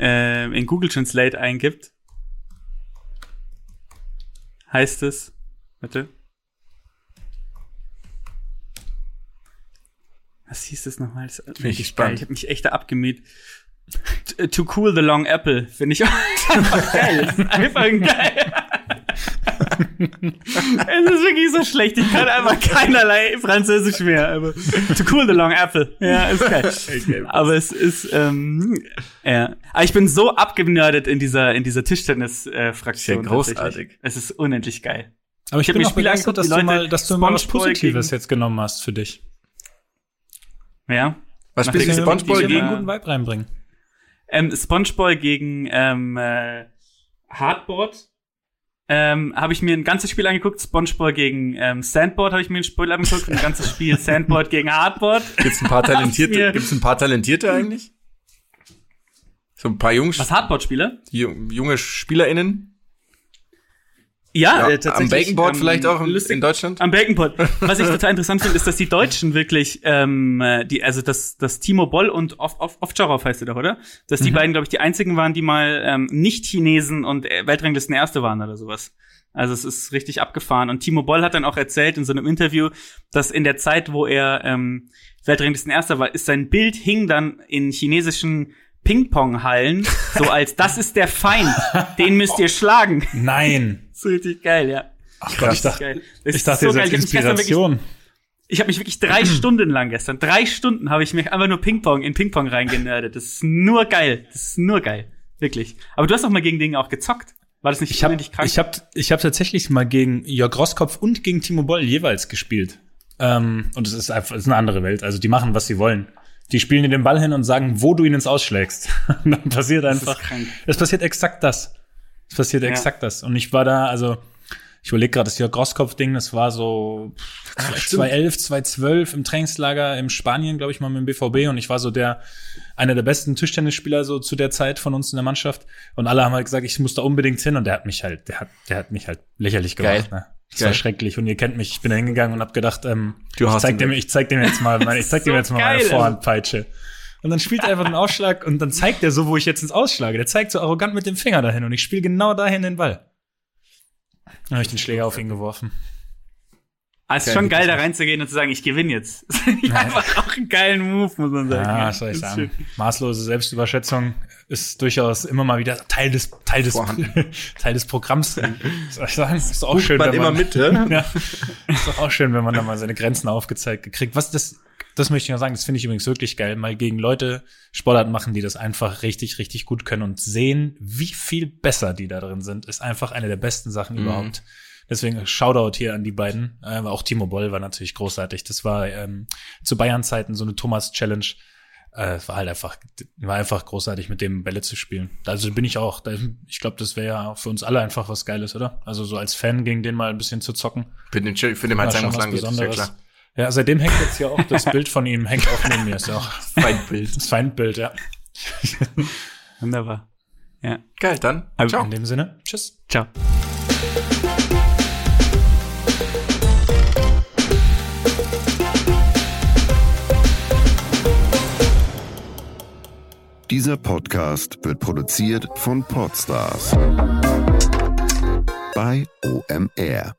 äh, in Google Translate eingibt, heißt es, warte. Was hieß das nochmal? Das ist ich geil. gespannt. Ich habe mich echt da abgemüht. T- To cool the long apple, finde ich auch geil. Das ist einfach geil. Es ist wirklich so schlecht. Ich kann einfach keinerlei Französisch mehr. Aber to cool the long apple. Ja, ist geil. Aber es ist, ähm, ja. Aber ich bin so abgenördet in dieser, in dieser Tischtennis-Fraktion. Ja großartig. Es ist unendlich geil. Aber ich, Ich hab bin mir auch begeistert, dass du mal, dass du mal was Positives gegen- jetzt genommen hast für dich. Ja. Was Nach spielst du? Spongebob gegen? einen guten Vibe reinbringen. Ähm, Spongeboy gegen ähm, äh, Hardboard. Ähm, habe ich mir ein ganzes Spiel angeguckt. Spongebob gegen ähm, Sandboard habe ich mir ein Spiel angeguckt. Ein ganzes Spiel Sandboard gegen Hardboard. Gibt's ein paar Talentierte? Gibt's ein paar Talentierte eigentlich? So ein paar Jungs, Was Hardboard-Spieler? ju- junge SpielerInnen? Ja, Ja, äh, tatsächlich. am Baconboard ähm, vielleicht auch in, lustig. in Deutschland? Am Baconboard. Was ich total interessant finde, ist, dass die Deutschen wirklich, ähm, äh, die, also dass, dass Timo Boll und Ov- Ov- Ovtcharov heißt er doch, oder? Dass die beiden, glaube ich, die einzigen waren, die mal ähm, nicht Chinesen und äh, Weltranglisten Erste waren oder sowas. Also es ist richtig abgefahren. Und Timo Boll hat dann auch erzählt in so einem Interview, dass in der Zeit, wo er ähm, Weltranglisten Erster war, ist sein Bild hing dann in chinesischen Ping-Pong-Hallen, so als das ist der Feind, den müsst ihr schlagen. Nein. So richtig geil, ja. Ach Gott, ich dachte, ich ist dachte, so hab wirklich- Inspiration. Ich habe mich wirklich drei Stunden lang gestern, drei Stunden habe ich mich einfach nur Ping-Pong in Ping-Pong reingenördet. Das ist nur geil. Das ist nur geil. Wirklich. Aber du hast doch mal gegen Dinge auch gezockt. War das nicht Ich habe unnötig krank? ich hab, ich hab tatsächlich mal gegen Jörg Roskopf und gegen Timo Boll jeweils gespielt. Ähm, und es ist einfach es ist eine andere Welt. Also die machen, was sie wollen. Die spielen dir den Ball hin und sagen, wo du ihn ins Ausschlägst. und dann passiert das einfach. ist krank. Es passiert exakt das. Es passiert Ja. exakt das. Und ich war da, also ich überlege gerade, das Jörg Roskopf-Ding, das war so vielleicht 2011, 2012 im Trainingslager in Spanien, glaube ich mal mit dem BVB. Und ich war so der, einer der besten Tischtennisspieler so zu der Zeit von uns in der Mannschaft. Und alle haben halt gesagt, ich muss da unbedingt hin. Und der hat mich halt, der hat, der hat mich halt lächerlich Geil. gemacht. Ne? Das Geil. war schrecklich. Und ihr kennt mich, ich bin da hingegangen und hab gedacht, ähm, Du ich hast zeig dem, ich zeig dem jetzt mal, meine, ich zeig dem so jetzt mal meine geil, Vorhandpeitsche. Und dann spielt er einfach den Ausschlag und dann zeigt er so, wo ich jetzt ins Ausschlage. Der zeigt so arrogant mit dem Finger dahin und ich spiele genau dahin den Ball. Dann habe ich den Schläger auf ihn geworfen. Ah, es ist schon geil, da reinzugehen und zu sagen, ich gewinne jetzt. Das ist einfach auch einen geilen Move, muss man sagen. Ja, was soll ich sagen? Maßlose Selbstüberschätzung ist durchaus immer mal wieder Teil des Teil des. Teil des Programms. Soll ich sagen? Ist doch auch schön, man wenn immer man mit, ja? ja, ist doch auch schön, wenn man da mal seine Grenzen aufgezeigt kriegt. Was das das möchte ich noch sagen, das finde ich übrigens wirklich geil, mal gegen Leute Sportarten machen, die das einfach richtig, richtig gut können und sehen, wie viel besser die da drin sind, ist einfach eine der besten Sachen überhaupt. Deswegen Shoutout hier an die beiden. Äh, auch Timo Boll war natürlich großartig. Das war ähm, zu Bayern-Zeiten so eine Thomas-Challenge. Äh, es war halt einfach, war einfach großartig, mit dem Bälle zu spielen. Also bin ich auch. Ich glaube, das wäre ja für uns alle einfach was Geiles, oder? Also so als Fan gegen den mal ein bisschen zu zocken. Für den, für den halt schon was lang geht, ist ja klar. Ja, seitdem hängt jetzt hier auch das Bild von ihm, hängt auch neben mir. Ist ja auch Feindbild. das Feindbild, ja. Wunderbar. Ja. Geil, dann. Also, Ciao. In dem Sinne, tschüss. Ciao. Dieser Podcast wird produziert von Podstars bei OMR.